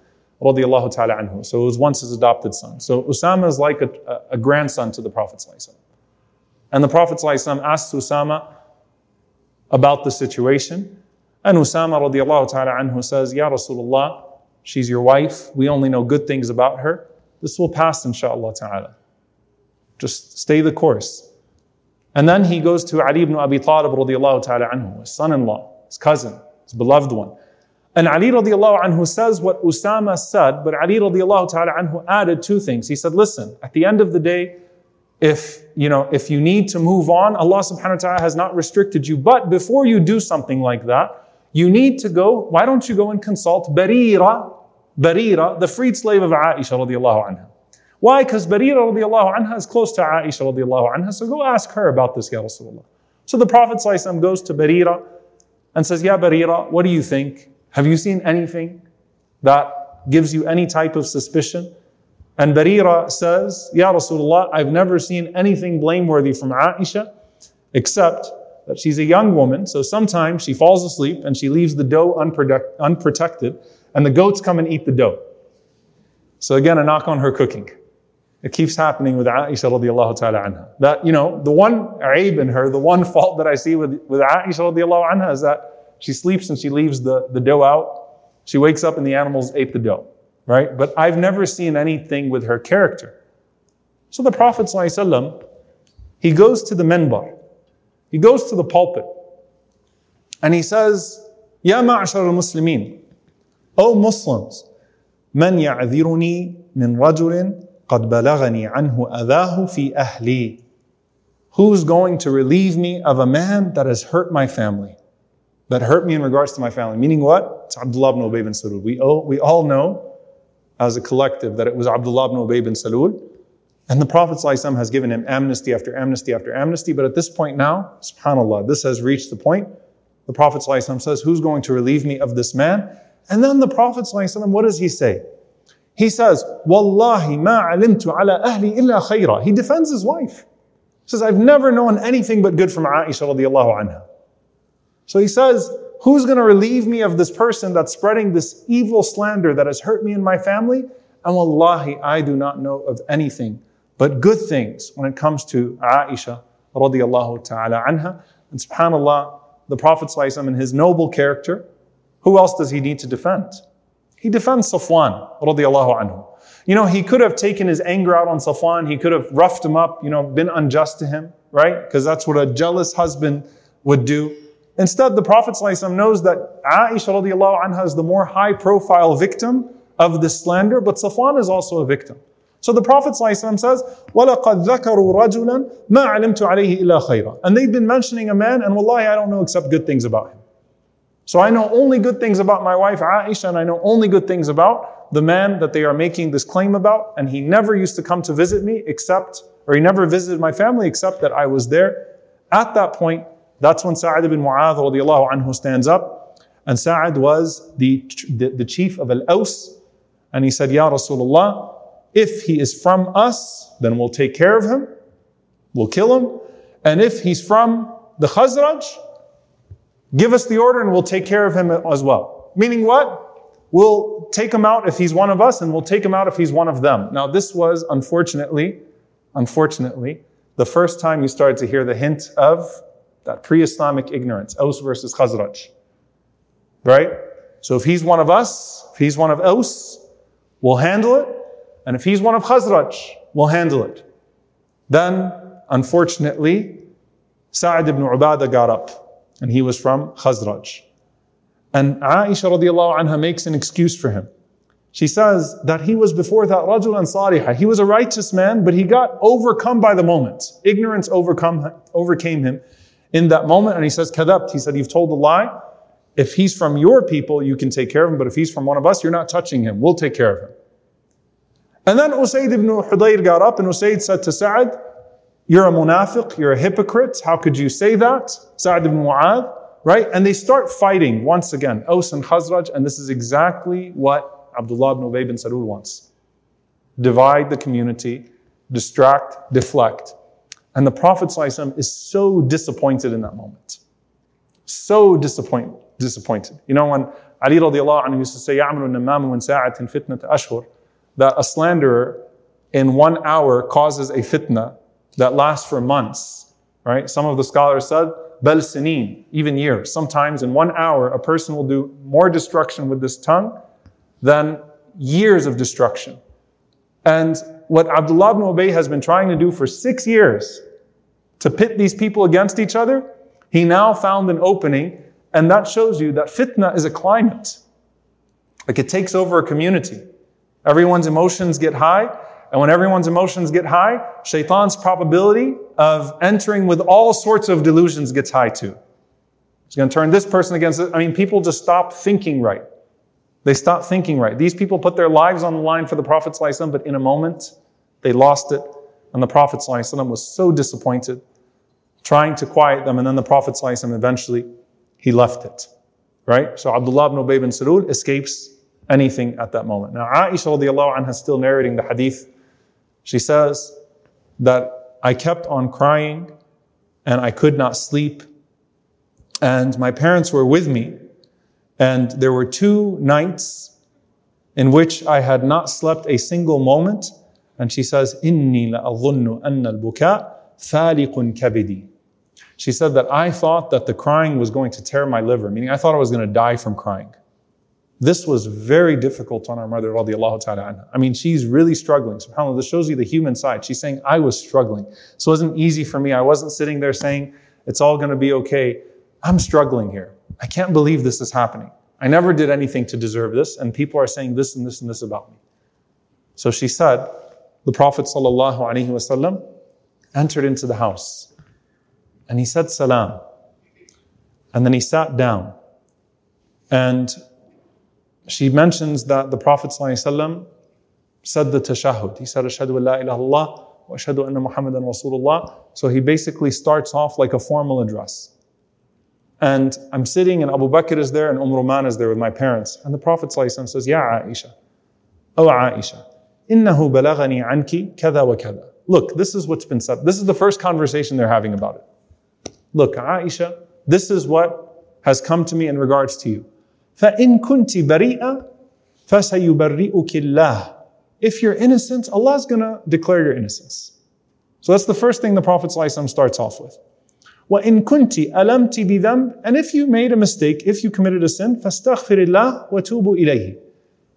ta'ala anhu. So it was once his adopted son. So Usama is like a, a grandson to the Prophet And the Prophet asked Usama about the situation. And Usama radiallahu ta'ala anhu says, Ya Rasulullah, she's your wife. We only know good things about her. This will pass, inshaAllah ta'ala. Just stay the course. And then he goes to Ali ibn Abi Talib radiallahu ta'ala anhu, his son-in-law, his cousin, his beloved one. And Ali radiallahu anhu says what Usama said, but Ali radiallahu ta'ala anhu added two things. He said, listen, at the end of the day, if you know, if you need to move on, Allah subhanahu wa ta'ala has not restricted you. But before you do something like that, you need to go, why don't you go and consult Barira, Barira, the freed slave of Aisha radiallahu anha. Why? Because Barira radiallahu anha is close to Aisha radiallahu anha. So go ask her about this, Ya Rasulullah. So the Prophet goes to Barira and says, Ya Barira, what do you think? Have you seen anything that gives you any type of suspicion? And Barira says, Ya Rasulullah, I've never seen anything blameworthy from Aisha except that she's a young woman. So sometimes she falls asleep and she leaves the dough unprotected and the goats come and eat the dough. So again, a knock on her cooking. It keeps happening with Aisha radiallahu ta'ala anha. That, you know, the one aib in her, the one [LAUGHS] fault that I see with, with Aisha radiallahu anha is that she sleeps and she leaves the, the dough out. She wakes up and the animals ate the dough, right? But I've never seen anything with her character. So the Prophet, ﷺ, he goes to the menbar, he goes to the pulpit, and he says, Ya ma'ashar al Muslimin, O Muslims, من يعذرني من رجل قد بلغني عنه أذاه في أهلي Who's going to relieve me of a man that has hurt my family? That hurt me in regards to my family. Meaning what? It's Abdullah ibn Ubay bin Salul. We all, we all know as a collective that it was Abdullah ibn Ubay bin Salul. And the Prophet ﷺ has given him amnesty after amnesty after amnesty. But at this point now, subhanAllah, this has reached the point. The Prophet ﷺ says, Who's going to relieve me of this man? And then the Prophet ﷺ, what does he say? He says, Wallahi ma alimtu ala ahli illa khayra. He defends his wife. He says, I've never known anything but good from Aisha radiallahu anha. So he says, Who's going to relieve me of this person that's spreading this evil slander that has hurt me and my family? And wallahi, I do not know of anything but good things when it comes to Aisha radiallahu ta'ala anha. And subhanAllah, the Prophet in his noble character, who else does he need to defend? He defends Safwan radiallahu anhu. You know, he could have taken his anger out on Safwan. He could have roughed him up, you know, been unjust to him, right? Because that's what a jealous husband would do. Instead, the Prophet ﷺ knows that Aisha radiallahu anha is the more high profile victim of this slander, but Safwan is also a victim. So the Prophet ﷺ says, وَلَقَدْ ذَكَرُوا رَجُلًا مَا عَلِمْتُ عَلَيْهِ إِلَّا خَيْرًا And they've been mentioning a man, and wallahi, I don't know except good things about him. So I know only good things about my wife Aisha, and I know only good things about the man that they are making this claim about, and he never used to come to visit me except, or he never visited my family except that I was there. At that point, that's when Sa'ad ibn Mu'adh radiallahu anhu stands up. And Sa'ad was the, the, the chief of Al-Aws. And he said, Ya Rasulullah, if he is from us, then we'll take care of him. We'll kill him. And if he's from the Khazraj, give us the order and we'll take care of him as well. Meaning what? We'll take him out if he's one of us and we'll take him out if he's one of them. Now this was unfortunately, unfortunately, the first time you started to hear the hint of that pre-Islamic ignorance, Aus versus Khazraj. Right? So if he's one of us, if he's one of Aus, we'll handle it. And if he's one of Khazraj, we'll handle it. Then, unfortunately, Sa'ad ibn Ubadah got up, and he was from Khazraj. And Aisha radiallahu anha makes an excuse for him. She says that he was before that rajulan salihah. He was a righteous man, but he got overcome by the moment. Ignorance overcome, overcame him in that moment. And he says, Kadabt. He said, You've told a lie. If he's from your people, you can take care of him. But if he's from one of us, you're not touching him. We'll take care of him. And then Usayd ibn Hudayr got up and Usayd said to Sa'ad, You're a munafiq, you're a hypocrite. How could you say that? Sa'ad ibn Mu'adh, right? And they start fighting once again, Aus and Khazraj, and this is exactly what Abdullah ibn Ubay bin Salul wants. Divide the community, distract, deflect. And the Prophet ﷺ is so disappointed in that moment. So disappointed. disappointed. You know, when Ali radiallahu anhu used to say, يَعْمَلُ النَّمَامُ مِنْ سَاعَةٍ فِتْنَةَ أَشْهُرٍ That a slanderer in one hour causes a fitna that lasts for months. Right? Some of the scholars said, bel sinin, even years. Sometimes in one hour, a person will do more destruction with this tongue than years of destruction. and what Abdullah ibn Ubay has been trying to do for six years to pit these people against each other, he now found an opening. And that shows you that fitna is a climate. Like it takes over a community. Everyone's emotions get high. And when everyone's emotions get high, shaitan's probability of entering with all sorts of delusions gets high too. He's going to turn this person against it. I mean, people just stop thinking right. They stopped thinking right. These people put their lives on the line for the Prophet, but in a moment, they lost it. And the Prophet was so disappointed, trying to quiet them. And then the Prophet eventually, he left it. Right? So Abdullah ibn Ubay bin Salul escapes anything at that moment. Now, Aisha radiallahu anha is still narrating the hadith. She says that I kept on crying and I could not sleep. And my parents were with me And there were two nights in which I had not slept a single moment. And she says, إِنِّي لَأَظُنُّ أَنَّ الْبُكَاء فَالِقٌ كَبِدِي She said that I thought that the crying was going to tear my liver, meaning I thought I was going to die from crying. This was very difficult on our mother, radiallahu ta'ala anha. I mean, she's really struggling. SubhanAllah, this shows you the human side. She's saying, I was struggling. This wasn't easy for me. I wasn't sitting there saying, it's all going to be okay. I'm struggling here. I can't believe this is happening. I never did anything to deserve this, and people are saying this and this and this about me. So she said, the Prophet ﷺ entered into the house and he said salam. And then he sat down. And she mentions that the Prophet ﷺ said the tashahud. He said, Ashhadu an la ilaha illallah wa ashhadu anna Muhammadan Rasulullah. So he basically starts off like a formal address. And I'm sitting and Abu Bakr is there and Umm Ruman is there with my parents. And the Prophet ﷺ says, Ya Aisha, Oh Aisha, innahu balagani anki kada wa kada. Look, this is what's been said. This is the first conversation they're having about it. Look, Aisha, this is what has come to me in regards to you. فَإِن كُنْتِ بَرِيئًا فَسَيُبَرِّئُكِ اللَّهِ If you're innocent, Allah is going to declare your innocence. So that's the first thing the Prophet ﷺ starts off with. وَإِن كُنْتِ أَلَمْتِ بِذَنْبٍ And if you made a mistake, if you committed a sin, فَاسْتَغْفِرِ اللَّهِ وَتُوبُ إِلَيْهِ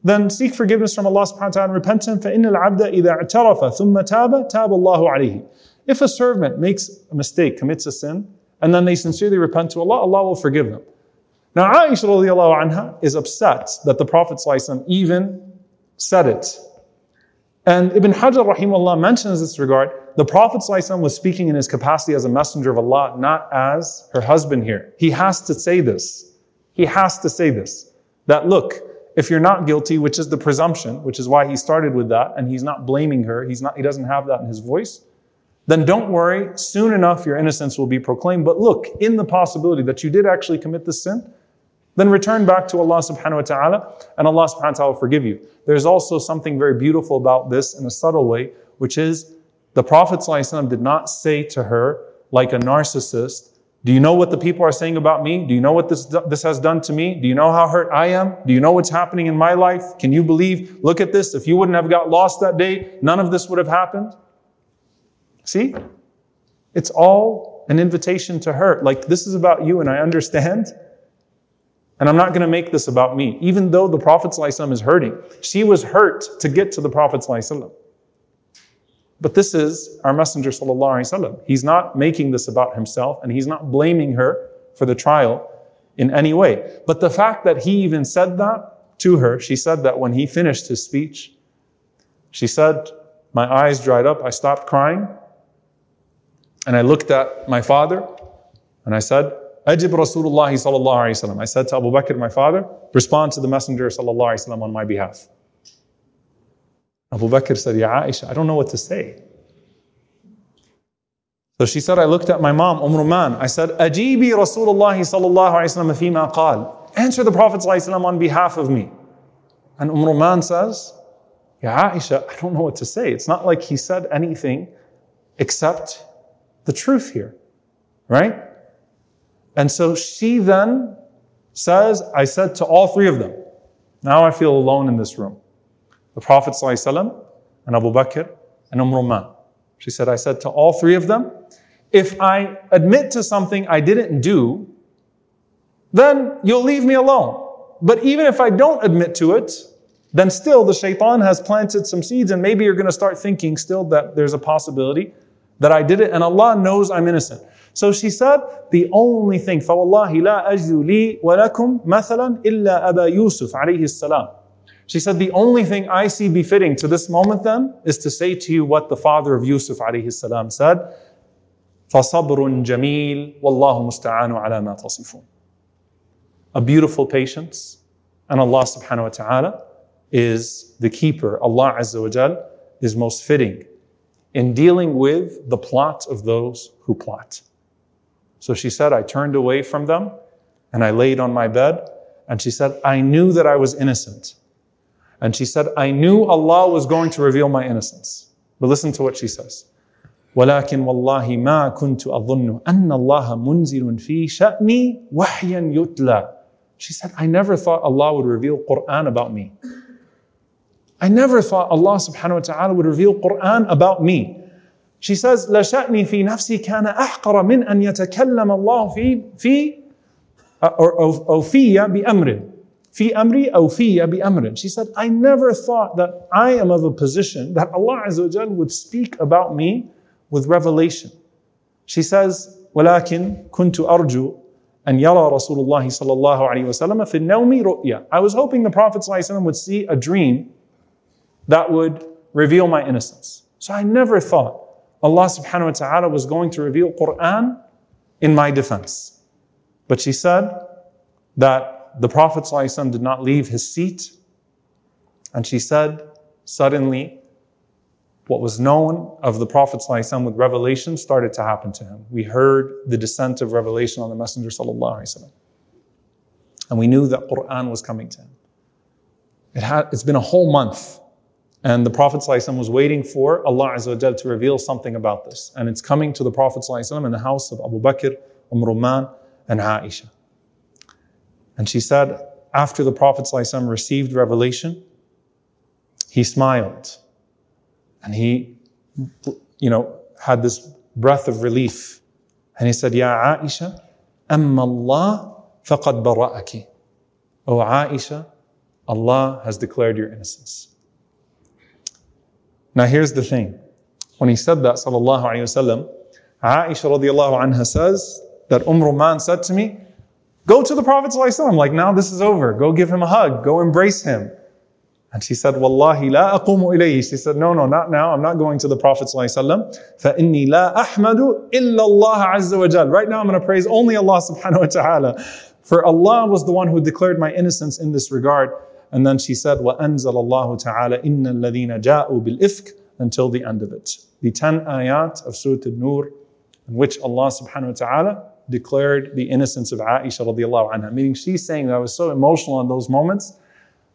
Then seek forgiveness from Allah subhanahu wa ta'ala and repent him. فَإِنَّ الْعَبْدَ إِذَا اعْتَرَفَ ثُمَّ تَابَ تَابَ اللَّهُ عَلَيْهِ If a servant makes a mistake, commits a sin, and then they sincerely repent to Allah, Allah will forgive them. Now, Aisha radiallahu anha is upset that the Prophet even said it. And Ibn Hajar rahimahullah mentions this regard. the Prophet was speaking in his capacity as a messenger of Allah, not as her husband here. He has to say this. He has to say this. That look, if you're not guilty, which is the presumption, which is why he started with that, and he's not blaming her, he's not, he doesn't have that in his voice, then don't worry, soon enough your innocence will be proclaimed. But look, in the possibility that you did actually commit the sin, then return back to Allah subhanahu wa ta'ala and Allah subhanahu wa ta'ala will forgive you. There's also something very beautiful about this in a subtle way, which is the Prophet ﷺ did not say to her like a narcissist, do you know what the people are saying about me? Do you know what this, this has done to me? Do you know how hurt I am? Do you know what's happening in my life? Can you believe? Look at this. If you wouldn't have got lost that day, none of this would have happened. See? It's all an invitation to her. Like, this is about you and I understand. And I'm not going to make this about me, even though the Prophet ﷺ is hurting. She was hurt to get to the Prophet. ﷺ. But this is our Messenger. He's not making this about himself, and he's not blaming her for the trial in any way. But the fact that he even said that to her, she said that when he finished his speech, she said, My eyes dried up, I stopped crying, and I looked at my father, and I said, Ajib Rasulullah sallallahu wasallam. I said to Abu Bakr, my father, respond to the Messenger sallallahu wasallam on my behalf. Abu Bakr said, Ya Aisha, I don't know what to say. So she said, I looked at my mom, Umm Ruman. I said, Ajibi Rasulullah sallallahu alayhi wasallam fima qal. Answer the Prophet sallallahu on behalf of me. And Umm Ruman says, Ya Aisha, I don't know what to say. It's not like he said anything except the truth here. Right? And so she then says, I said to all three of them, now I feel alone in this room The Prophet ﷺ and Abu Bakr and Umm Ruman. She said, I said to all three of them, if I admit to something I didn't do, then you'll leave me alone. But even if I don't admit to it, then still the shaitan has planted some seeds and maybe you're going to start thinking still that there's a possibility that I did it and Allah knows I'm innocent. So she said, the only thing, فَوَاللَّهِ لَا أَجْدُ لِي وَلَكُمْ مَثَلًا إِلَّا أَبَا يُوسُف عَلَيْهِ السَّلَامِ She said, the only thing I see befitting to this moment then is to say to you what the father of Yusuf alayhi salam said, فَصَبْرٌ جَمِيلٌ وَاللَّهُ مُسْتَعَانُ عَلَى مَا تَصِفُونَ A beautiful patience, and Allah subhanahu wa ta'ala is the keeper. Allah Azza wa Jal is most fitting in dealing with the plot of those who plot. So she said, I turned away from them and I laid on my bed. And she said, I knew that I was innocent. And she said, I knew Allah was going to reveal my innocence. But listen to what she says. ولكن والله ما كنت أظن أن الله منزل في شأني وحيا يتلى. She said, I never thought Allah would reveal Quran about me. I never thought Allah subhanahu wa ta'ala would reveal Quran about me. She says, لشأني في نفسي كان أحقر من أن يتكلم الله في في أو أو في بأمر في أمري أو في بأمر. She said, I never thought that I am of a position that Allah Azza wa would speak about me with revelation. She says, ولكن كنت أرجو أن يرى رسول الله صلى الله عليه وسلم في النوم رؤيا. I was hoping the Prophet صلى الله عليه وسلم would see a dream that would reveal my innocence. So I never thought Allah subhanahu wa ta'ala was going to reveal Quran in my defense. But she said that the Prophet ﷺ did not leave his seat. And she said, suddenly, what was known of the Prophet ﷺ with revelation started to happen to him. We heard the descent of revelation on the Messenger ﷺ. And we knew that Quran was coming to him. It had, it's been a whole month and the Prophet ﷺ was waiting for Allah Azza to reveal something about this. And it's coming to the Prophet ﷺ in the house of Abu Bakr, Umm Ruman, and Aisha. And she said, after the Prophet ﷺ received revelation, he smiled. And he, you know, had this breath of relief. And he said, Ya Aisha, amma Allah faqad bara'aki. O Aisha, Allah has declared your innocence. Now here's the thing. When he said that, sallallahu alayhi wasallam, Aisha radiallahu anha says that Umm Ruman said to me, go to the Prophet sallallahu like now this is over. Go give him a hug. Go embrace him. And she said, Wallahi la aqumu ilayhi. She said, no, no, not now. I'm not going to the Prophet sallallahu فَإِنِّي لَا أَحْمَدُ إِلَّا اللَّهَ عَزَّ وَجَلَ Right now I'm going to praise only Allah subhanahu wa ta'ala. For Allah was the one who declared my innocence in this regard. And then she said, وَأَنزَلَ اللَّهُ تَعَالَى إِنَّ الَّذِينَ جَاءُوا بِالْإِفْكِ until the end of it. The 10 ayat of Surah An-Nur in which Allah subhanahu wa ta'ala declared the innocence of Aisha radiallahu anha. Meaning she's saying that I was so emotional in those moments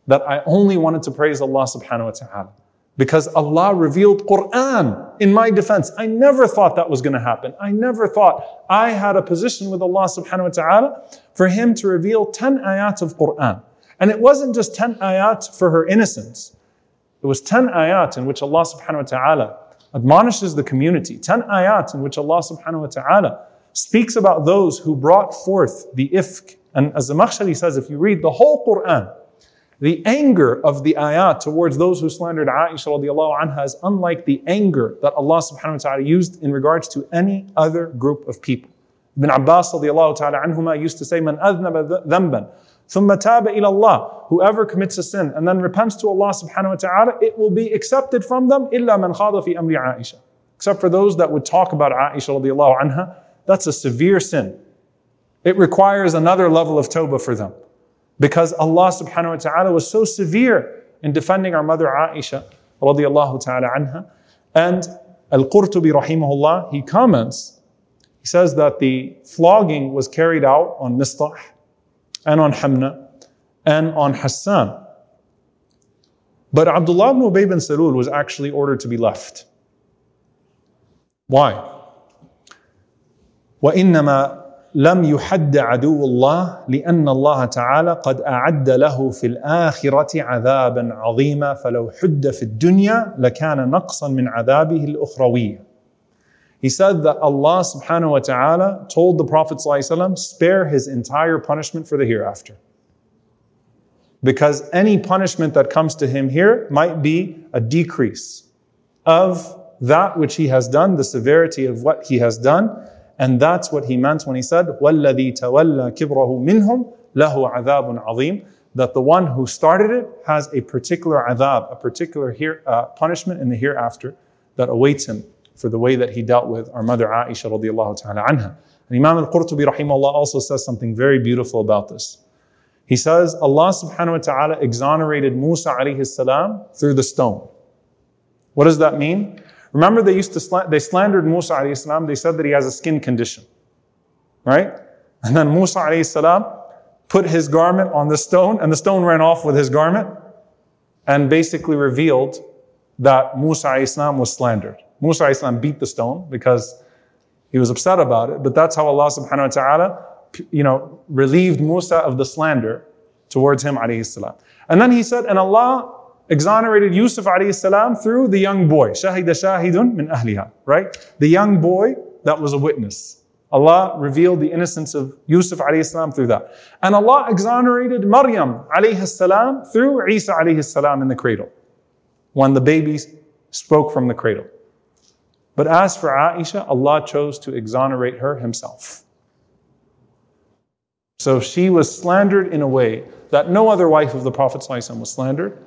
that I only wanted to praise Allah subhanahu wa ta'ala. Because Allah revealed Quran in my defense. I never thought that was going to happen. I never thought I had a position with Allah subhanahu wa ta'ala for Him to reveal 10 ayat of Quran. And it wasn't just 10 ayat for her innocence. It was 10 ayat in which Allah subhanahu wa ta'ala admonishes the community, 10 ayat in which Allah subhanahu wa ta'ala speaks about those who brought forth the ifk. And as Zamakhshari says, if you read the whole Quran, the anger of the ayat towards those who slandered Aisha radiallahu anha is unlike the anger that Allah subhanahu wa ta'ala used in regards to any other group of people. Ibn Abbas radiallahu ta'ala anhuma used to say, Man adnaba dhanban, thumma taba ila Allah. Whoever commits a sin and then repents to Allah subhanahu wa ta'ala, it will be accepted from them, illa man khada fi amri Aisha. Except for those that would talk about Aisha radiallahu anha that's a severe sin it requires another level of tawbah for them because Allah subhanahu wa ta'ala was so severe in defending our mother Aisha radiallahu ta'ala anha and Al-Qurtubi rahimahullah he comments he says that the flogging was carried out on Mistah and on Hamna and on Hassan. But Abdullah ibn Ubay bin Salul was actually ordered to be left. Why? وإنما لم يحد عدو الله لأن الله تعالى قد أعد له في الآخرة عذابا عظيما فلو حد في الدنيا لكان نقصا من عذابه الأخروي he said that Allah subhanahu wa ta'ala told the Prophet ﷺ, spare his entire punishment for the hereafter. because any punishment that comes to him here might be a decrease of that which he has done, the severity of what he has done. And that's what he meant when he said, وَالَّذِي تَوَلَّى كِبْرَهُ مِنْهُمْ لَهُ عَذَابٌ عَظِيمٌ That the one who started it has a particular adhab, a particular here, uh, punishment in the hereafter that awaits him for the way that he dealt with our mother Aisha radiallahu ta'ala anha. And Imam al-Qurtubi rahimahullah also says something very beautiful about this. He says Allah subhanahu wa ta'ala exonerated Musa alayhi salam through the stone. What does that mean? Remember they used to sl- they slandered Musa alayhi. They said that he has a skin condition. Right? And then Musa alayhi put his garment on the stone and the stone ran off with his garment and basically revealed that Musa alayhi was slandered. Musa alayhi beat the stone because he was upset about it, but that's how Allah subhanahu wa ta'ala you know, relieved Musa of the slander towards him, alayhi salam. And then he said, and Allah exonerated Yusuf salam through the young boy. Shahida shahidun min ahliha, right? The young boy that was a witness. Allah revealed the innocence of Yusuf salam through that. And Allah exonerated Maryam salam through Isa salam in the cradle. When the baby spoke from the cradle. But as for Aisha, Allah chose to exonerate her himself. So she was slandered in a way that no other wife of the Prophet was slandered.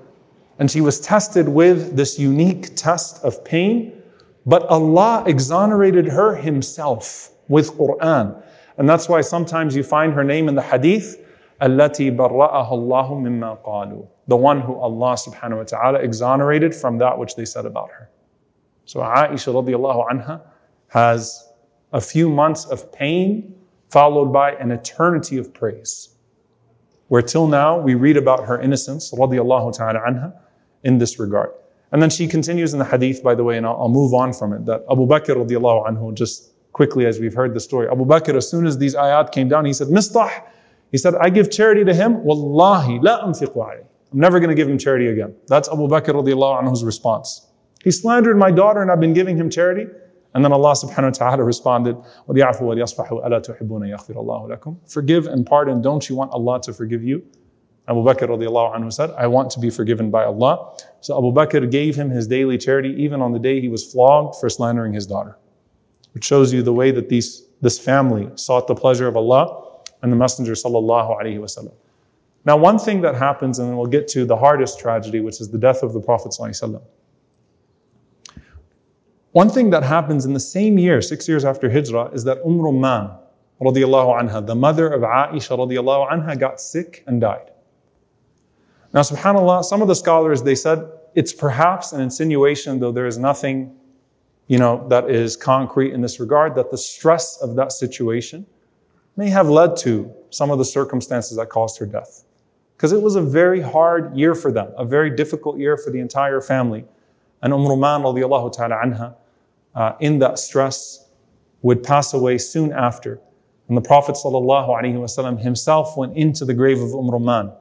And she was tested with this unique test of pain. But Allah exonerated her Himself with Quran. And that's why sometimes you find her name in the hadith, التي برأها الله مما قالوا. The one who Allah subhanahu wa ta'ala exonerated from that which they said about her. So Aisha radiallahu anha has a few months of pain followed by an eternity of praise. Where till now we read about her innocence, radiallahu ta'ala anha, in this regard. And then she continues in the hadith, by the way, and I'll, I'll move on from it, that Abu Bakr radiallahu anhu, just quickly as we've heard the story, Abu Bakr, as soon as these ayat came down, he said, Mistah, he said, I give charity to him, wallahi, la anfiqu alayhi. I'm never going to give him charity again. That's Abu Bakr radiallahu anhu's response. He slandered my daughter and I've been giving him charity. And then Allah subhanahu wa ta'ala responded, وَلْيَعْفُوا وَلْيَصْفَحُوا أَلَا تُحِبُّونَ يَغْفِرَ اللَّهُ لَكُمْ Forgive and pardon. Don't you want Allah to forgive you? Abu Bakr radiallahu anhu said, I want to be forgiven by Allah. So Abu Bakr gave him his daily charity even on the day he was flogged for slandering his daughter. Which shows you the way that these, this family sought the pleasure of Allah and the Messenger sallallahu alaihi wasallam. Now one thing that happens, and then we'll get to the hardest tragedy, which is the death of the Prophet sallallahu. One thing that happens in the same year, six years after Hijrah, is that Umm Rumman, radiallahu anha, the mother of Aisha radiallahu anha, got sick and died. Now, subhanAllah, some of the scholars, they said it's perhaps an insinuation, though there is nothing, you know, that is concrete in this regard, that the stress of that situation may have led to some of the circumstances that caused her death. Because it was a very hard year for them, a very difficult year for the entire family. And Umm Rumman radiallahu ta'ala anha, uh, in that stress would pass away soon after. And the Prophet ﷺ himself went into the grave of Umm Rumman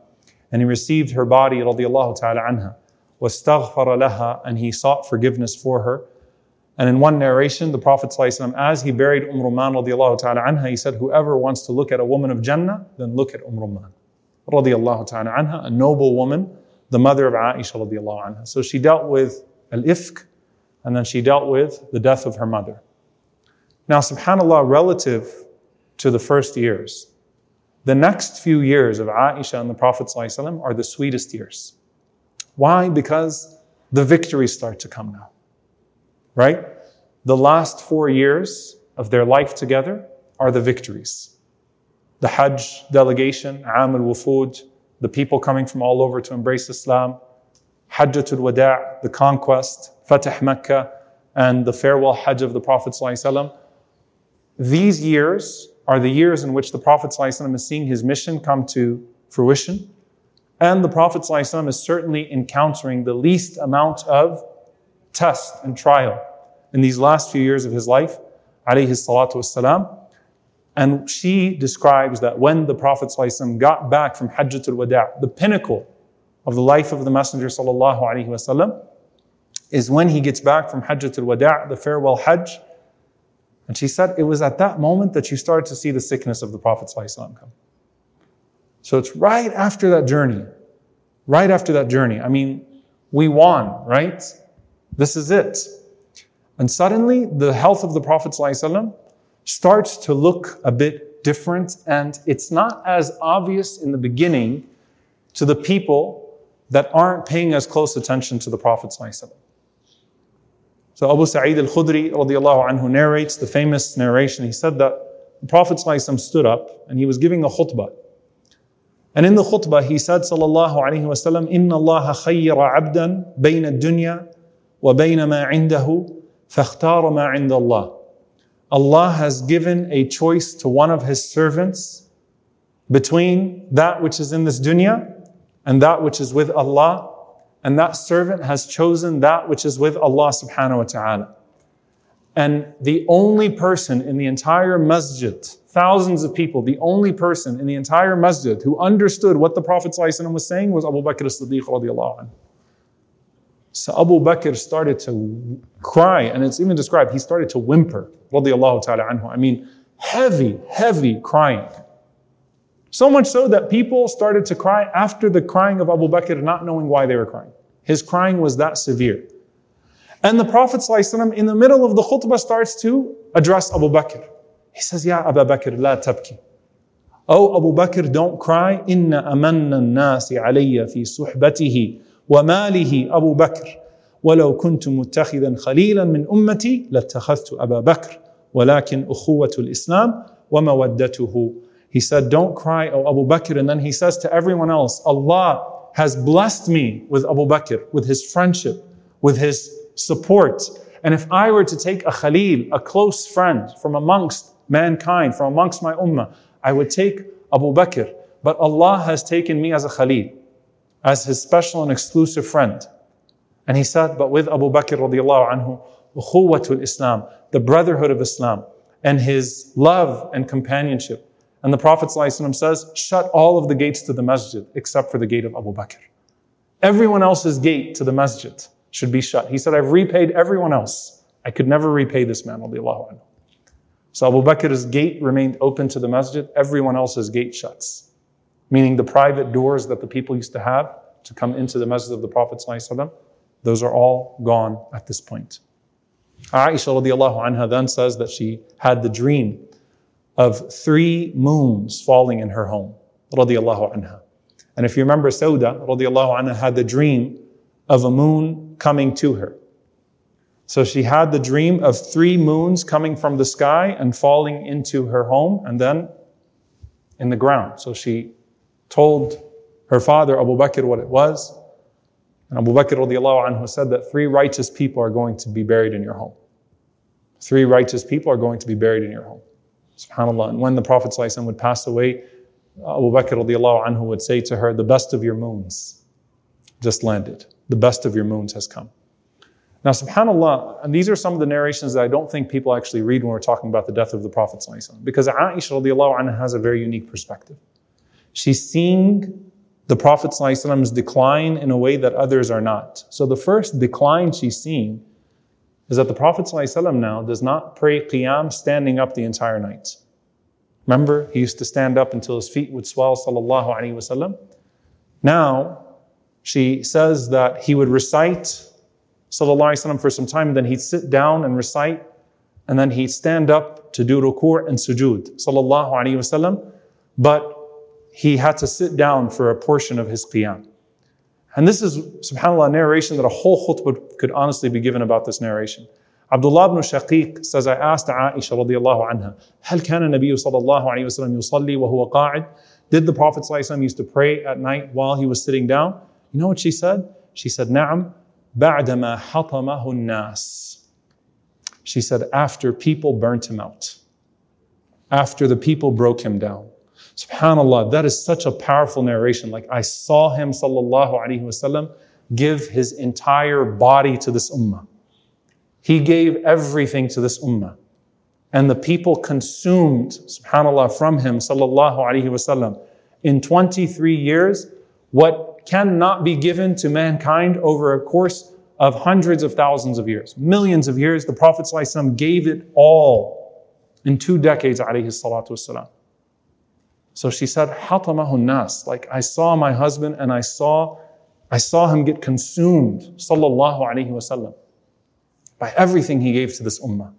and he received her body radiallahu ta'ala anha واستغفر لها and he sought forgiveness for her. And in one narration, the Prophet ﷺ, as he buried Umm Rumman radiallahu ta'ala anha, he said, whoever wants to look at a woman of Jannah, then look at Umm Rumman radiallahu ta'ala anha, a noble woman, the mother of Aisha radiallahu anha. So she dealt with al-ifk, and then she dealt with the death of her mother. Now, subhanAllah, relative to the first years, the next few years of Aisha and the Prophet ﷺ are the sweetest years. Why? Because the victories start to come now. Right? The last four years of their life together are the victories. The Hajj delegation, Am al Wufud, the people coming from all over to embrace Islam, Hajjatul Wada', the conquest, Fatah Mecca, and the farewell Hajj of the Prophet ﷺ. These years are the years in which the Prophet ﷺ is seeing his mission come to fruition. And the Prophet ﷺ is certainly encountering the least amount of test and trial in these last few years of his life, alayhi salatu wasalam. And she describes that when the Prophet ﷺ got back from Hajjatul Wada', the pinnacle of the life of the Messenger sallallahu alaihi wasallam, is when he gets back from Hajjatul Wada', the farewell Hajj. And she said it was at that moment that she started to see the sickness of the Prophet ﷺ come. So it's right after that journey right after that journey. I mean, we won, right? This is it. And suddenly, the health of the Prophet ﷺ starts to look a bit different, and it's not as obvious in the beginning to the people that aren't paying as close attention to the Prophet ﷺ. So Abu Sa'id al-Khudri radiallahu anhu narrates the famous narration. He said that the Prophet ﷺ stood up and he was giving a khutbah. And in the khutbah, he said, Sallallahu Alaihi Wasallam, Inna Allah khayyara abdan bayna dunya wa bayna ma indahu fakhtara ma inda Allah. Allah has given a choice to one of His servants between that which is in this dunya and that which is with Allah and that servant has chosen that which is with Allah subhanahu wa ta'ala. And the only person in the entire masjid, thousands of people, the only person in the entire masjid who understood what the Prophet was saying was Abu Bakr as-Siddiq radiallahu anhu. So Abu Bakr started to cry, and it's even described, he started to whimper, radiallahu ta'ala anhu. I mean, heavy, heavy crying. So much so that people started to cry after the crying of Abu Bakr, not knowing why they were crying. His crying was that severe. And the Prophet ﷺ, in the middle of the khutbah starts to address Abu Bakr. He says, Ya Abu Bakr, la tabki. Oh Abu Bakr, don't cry. Inna amanna nasi alayya fi suhbatihi wa malihi Abu Bakr. ولو كنت متخذا خليلا من أمتي لاتخذت أبا بكر ولكن أخوة الإسلام ومودته he said, don't cry, O Abu Bakr. And then he says to everyone else, Allah has blessed me with Abu Bakr, with his friendship, with his support. And if I were to take a Khalil, a close friend from amongst mankind, from amongst my ummah, I would take Abu Bakr. But Allah has taken me as a Khalil, as his special and exclusive friend. And he said, but with Abu Bakr radiallahu anhu, Islam, the brotherhood of Islam, and his love and companionship. And the Prophet ﷺ says, shut all of the gates to the masjid except for the gate of Abu Bakr. Everyone else's gate to the masjid should be shut. He said, I've repaid everyone else. I could never repay this man, anhu. So Abu Bakr's gate remained open to the masjid, everyone else's gate shuts. Meaning the private doors that the people used to have to come into the masjid of the Prophet those are all gone at this point. Aisha radiallahu anha then says that she had the dream of three moons falling in her home, radiallahu anha. And if you remember, Sauda radiallahu anha had the dream of a moon coming to her. So she had the dream of three moons coming from the sky and falling into her home and then in the ground. So she told her father, Abu Bakr, what it was. And Abu Bakr radiallahu anhu said that three righteous people are going to be buried in your home. Three righteous people are going to be buried in your home. SubhanAllah. And when the Prophet ﷺ would pass away, Abu Bakr radiallahu anhu would say to her, the best of your moons just landed the best of your moons has come. Now, subhanAllah, and these are some of the narrations that I don't think people actually read when we're talking about the death of the Prophet because Aisha radiallahu anha has a very unique perspective. She's seeing the Prophet's decline in a way that others are not. So the first decline she's seeing is that the Prophet now does not pray qiyam standing up the entire night. Remember, he used to stand up until his feet would swell, sallallahu wasallam. Now, she says that he would recite Sallallahu for some time, then he'd sit down and recite, and then he'd stand up to do ruku' and sujood. Sallallahu Alaihi Wasallam. But he had to sit down for a portion of his qiyam. And this is, subhanAllah, a narration that a whole khutbah could honestly be given about this narration. Abdullah ibn Shaqiq says, I asked Aisha radiallahu anha, هل كان النبي صلى الله عليه وسلم يصلي وهو قاعد? Did the Prophet ﷺ used to pray at night while he was sitting down? You know what she said? She said, نعم بعدما حطمه الناس. She said, after people burnt him out. After the people broke him down. Subhanallah, that is such a powerful narration. Like I saw him, sallallahu alaihi wasallam, give his entire body to this ummah. He gave everything to this ummah. And the people consumed, subhanAllah, from him, sallallahu alaihi wasallam, in 23 years, what cannot be given to mankind over a course of hundreds of thousands of years, millions of years. The Prophet ﷺ gave it all in two decades, alayhi salatu wasalam. So she said, nas, like I saw my husband and I saw I saw him get consumed, sallallahu alaihi wasallam, by everything he gave to this ummah.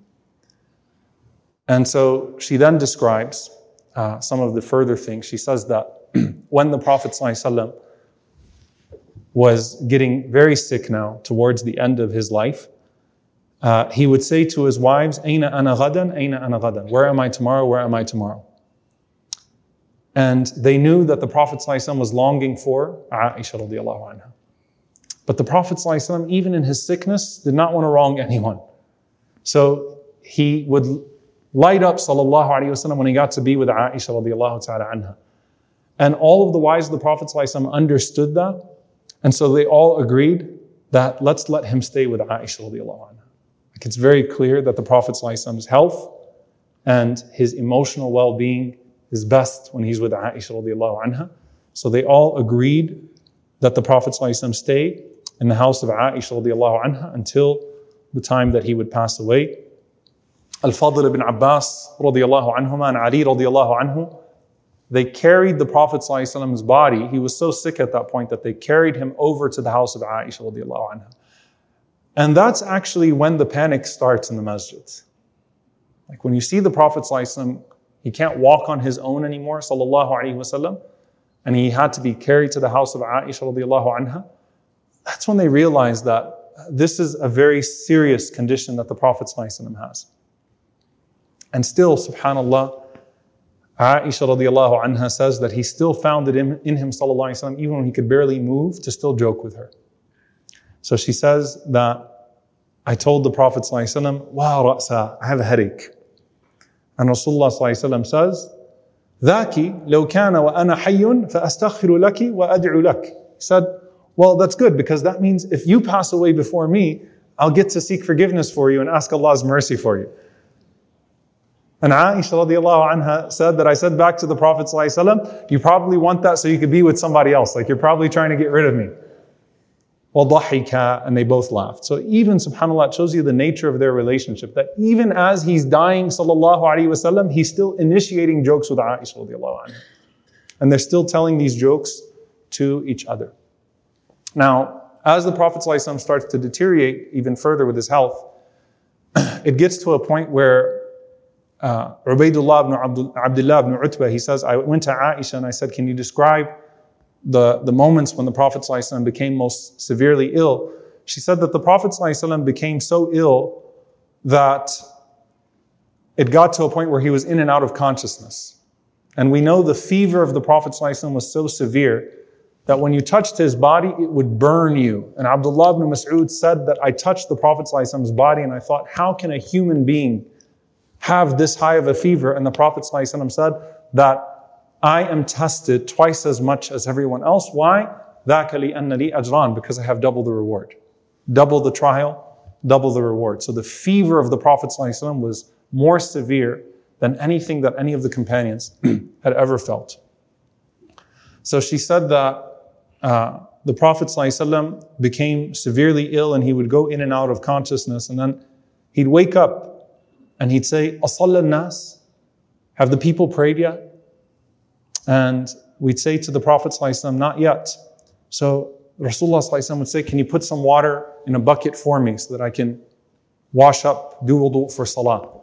And so she then describes uh, some of the further things. She says that [CLEARS THROAT] when the Prophet was getting very sick now towards the end of his life, uh, he would say to his wives, Aina ana ghadan, Aina ana ghadan. Where am I tomorrow? Where am I tomorrow? And they knew that the Prophet ﷺ was longing for Aisha radiallahu anha. But the Prophet ﷺ, even in his sickness, did not want to wrong anyone. So he would light up sallallahu alayhi wasallam when he got to be with Aisha radiallahu ta'ala anha. And all of the wives of the Prophet ﷺ understood that. And so they all agreed that let's let him stay with Aisha radiallahu anha. Like it's very clear that the Prophet ﷺ's health and his emotional well-being is best when he's with Aisha radiallahu anha. So they all agreed that the Prophet stay in the house of Aisha radiallahu anha until the time that he would pass away. Al-Fadl ibn Abbas radiallahu anhuma and Ali radiallahu anhu, they carried the Prophet's body. He was so sick at that point that they carried him over to the house of Aisha radiallahu anha. And that's actually when the panic starts in the masjid. Like when you see the Prophet he can't walk on his own anymore, sallallahu alaihi wasallam, and he had to be carried to the house of Aisha radiallahu anha. That's when they realized that this is a very serious condition that the Prophet has. And still, subhanAllah, Aisha radiallahu anha says that he still found it in, in him, sallallahu alayhi even when he could barely move, to still joke with her. So she says that I told the Prophet sallallahu wow, ra'sa, I have a headache. And Rasulullah sallallahu says, ذاك لو كان وأنا حي فأستغفر لك وأدعو لك. He said, well, that's good because that means if you pass away before me, I'll get to seek forgiveness for you and ask Allah's mercy for you. And Aisha radiallahu anha said that I said back to the Prophet ﷺ, you probably want that so you could be with somebody else. Like you're probably trying to get rid of me. وَضَحِكَ And they both laughed. So even, subhanAllah, it shows you the nature of their relationship. That even as he's dying, sallallahu alayhi wasallam, he's still initiating jokes with Aisha radiallahu anha. And they're still telling these jokes to each other. Now, as the Prophet ﷺ starts to deteriorate even further with his health, [CLEARS THROAT] it gets to a point where uh, Ubaidullah ibn Abdul, Abdullah ibn Utbah, he says, I went to Aisha and I said, Can you describe the, the moments when the Prophet ﷺ became most severely ill? She said that the Prophet ﷺ became so ill that it got to a point where he was in and out of consciousness. And we know the fever of the Prophet ﷺ was so severe that when you touched his body, it would burn you. And Abdullah ibn Mas'ud said that I touched the Prophet ﷺ's body and I thought, how can a human being have this high of a fever. And the Prophet ﷺ said that I am tested twice as much as everyone else. Why? ذَاكَ لِأَنَّ لِي أَجْران Because I have double the reward. Double the trial, double the reward. So the fever of the Prophet ﷺ was more severe than anything that any of the companions [CLEARS THROAT] had ever felt. So she said that uh, the Prophet ﷺ became severely ill and he would go in and out of consciousness and then he'd wake up and he'd say, Asalla nas? Have the people prayed yet? And we'd say to the Prophet, not yet. So Rasulullah would say, Can you put some water in a bucket for me so that I can wash up, do wudu for salah?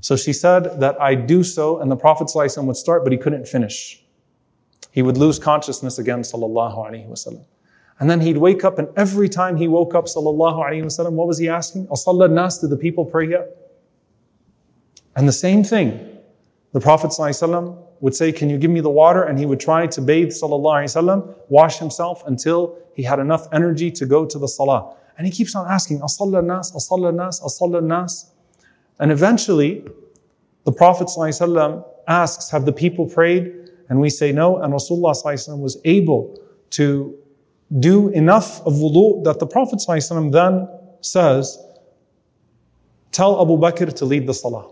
So she said that I do so, and the Prophet would start, but he couldn't finish. He would lose consciousness again, sallallahu alayhi wasallam. And then he'd wake up, and every time he woke up, sallallahu alayhi wasallam, what was he asking? Al nas, did the people pray yet? And the same thing. the Prophet ﷺ would say, Can you give me the water? And he would try to bathe, وسلم, wash himself until he had enough energy to go to the salah. And he keeps on asking, Asalla nas, Asalla nas, Asalla nas. And eventually, the Prophet ﷺ asks, Have the people prayed? And we say no. And Rasulullah ﷺ was able to do enough of wudu that the Prophet ﷺ then says, Tell Abu Bakr to lead the salah.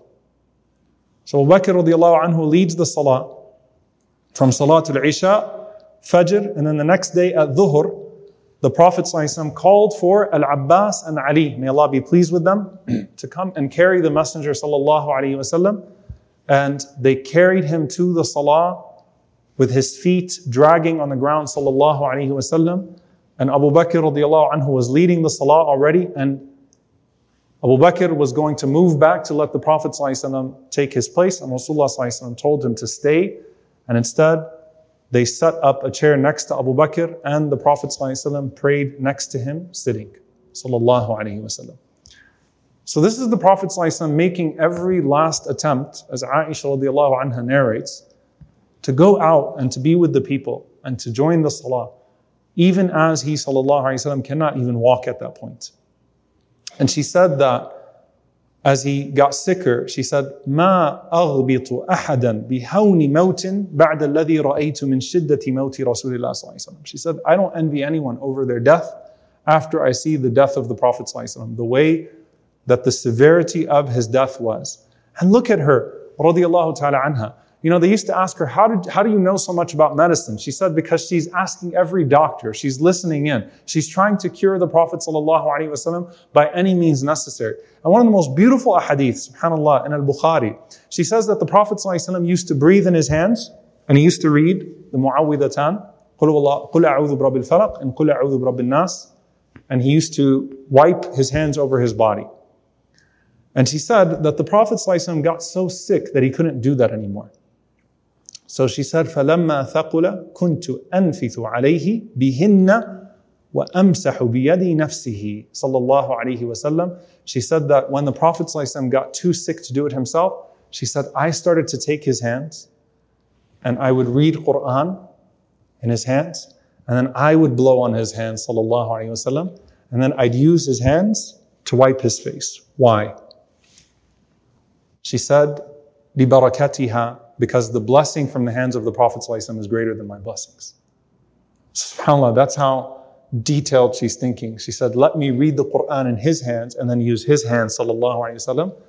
So Abu Bakr radiallahu anhu leads the salah from Salat al-Isha, Fajr, and then the next day at Dhuhr, the Prophet ﷺ called for Al-Abbas and Ali, may Allah be pleased with them, [CLEARS THROAT] to come and carry the Messenger wasallam. And they carried him to the salah with his feet dragging on the ground wasallam And Abu Bakr radiallahu anhu was leading the salah already, and Abu Bakr was going to move back to let the Prophet ﷺ take his place, and Rasulullah ﷺ told him to stay, and instead they set up a chair next to Abu Bakr, and the Prophet ﷺ prayed next to him, sitting. Sallallahu Alaihi Wasallam. So this is the Prophet ﷺ making every last attempt, as Aisha radiallahu anha narrates, to go out and to be with the people and to join the salah, even as he sallallahu alaihi wasallam cannot even walk at that point. And she said that as he got sicker, she said, ما أغبط أحدا بهون موت بعد الذي رأيت من شدة موت رسول الله صلى الله عليه وسلم. She said, I don't envy anyone over their death after I see the death of the Prophet صلى الله عليه وسلم, the way that the severity of his death was. And look at her, رضي الله تعالى عنها. You know, they used to ask her, how, did, how do you know so much about medicine? She said, because she's asking every doctor. She's listening in. She's trying to cure the Prophet ﷺ by any means necessary. And one of the most beautiful ahadith, subhanAllah, in Al-Bukhari, she says that the Prophet ﷺ used to breathe in his hands and he used to read the Mu'awwidhatan, قُلْ أَعُوذُ بِرَبِّ الْفَلَقِ and قُلْ أَعُوذُ بِرَبِّ النَّاسِ and he used to wipe his hands over his body. And she said that the Prophet ﷺ got so sick that he couldn't do that anymore. So she said, فَلَمَّا ثَقُلَ كُنْتُ أَنْفِثُ عَلَيْهِ بِهِنَّ وَأَمْسَحُ بِيَدِي نَفْسِهِ صلى الله عليه وسلم. She said that when the Prophet ﷺ got too sick to do it himself, she said, I started to take his hands and I would read Quran in his hands and then I would blow on his hands sallallahu alaihi wasallam and then I'd use his hands to wipe his face. Why? She said, لِبَرَكَتِهَا because the blessing from the hands of the Prophet ﷺ is greater than my blessings. SubhanAllah, that's how detailed she's thinking. She said, Let me read the Quran in his hands and then use his hands, sallallahu wasallam,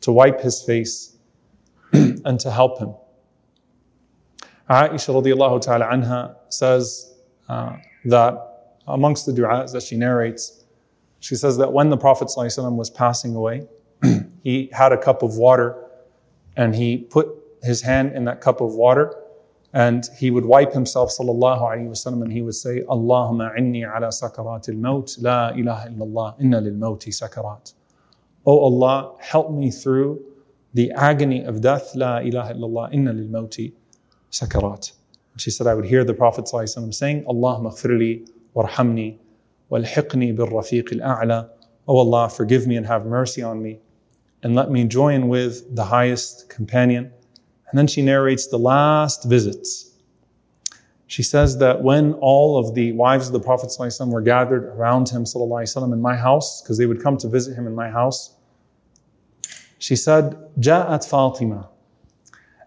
to wipe his face [CLEARS THROAT] and to help him. Aisha radiallahu ta'ala anha says uh, that amongst the du'as that she narrates, she says that when the Prophet ﷺ was passing away, [CLEARS THROAT] he had a cup of water and he put his hand in that cup of water and he would wipe himself sallallahu alaihi wasallam and he would say Allahumma inni ala sakarat al-maut la ilaha illallah inna lil sakarat. Oh Allah help me through the agony of death la ilaha illallah inna lil sakarat. She said I would hear the Prophet sallallahu saying Allahumma khfirli warhamni walhiqni bil rafiq al-a'la. Oh Allah forgive me and have mercy on me and let me join with the highest companion and then she narrates the last visits. She says that when all of the wives of the Prophet ﷺ were gathered around him ﷺ, in my house, because they would come to visit him in my house, she said, Ja'at Fatima.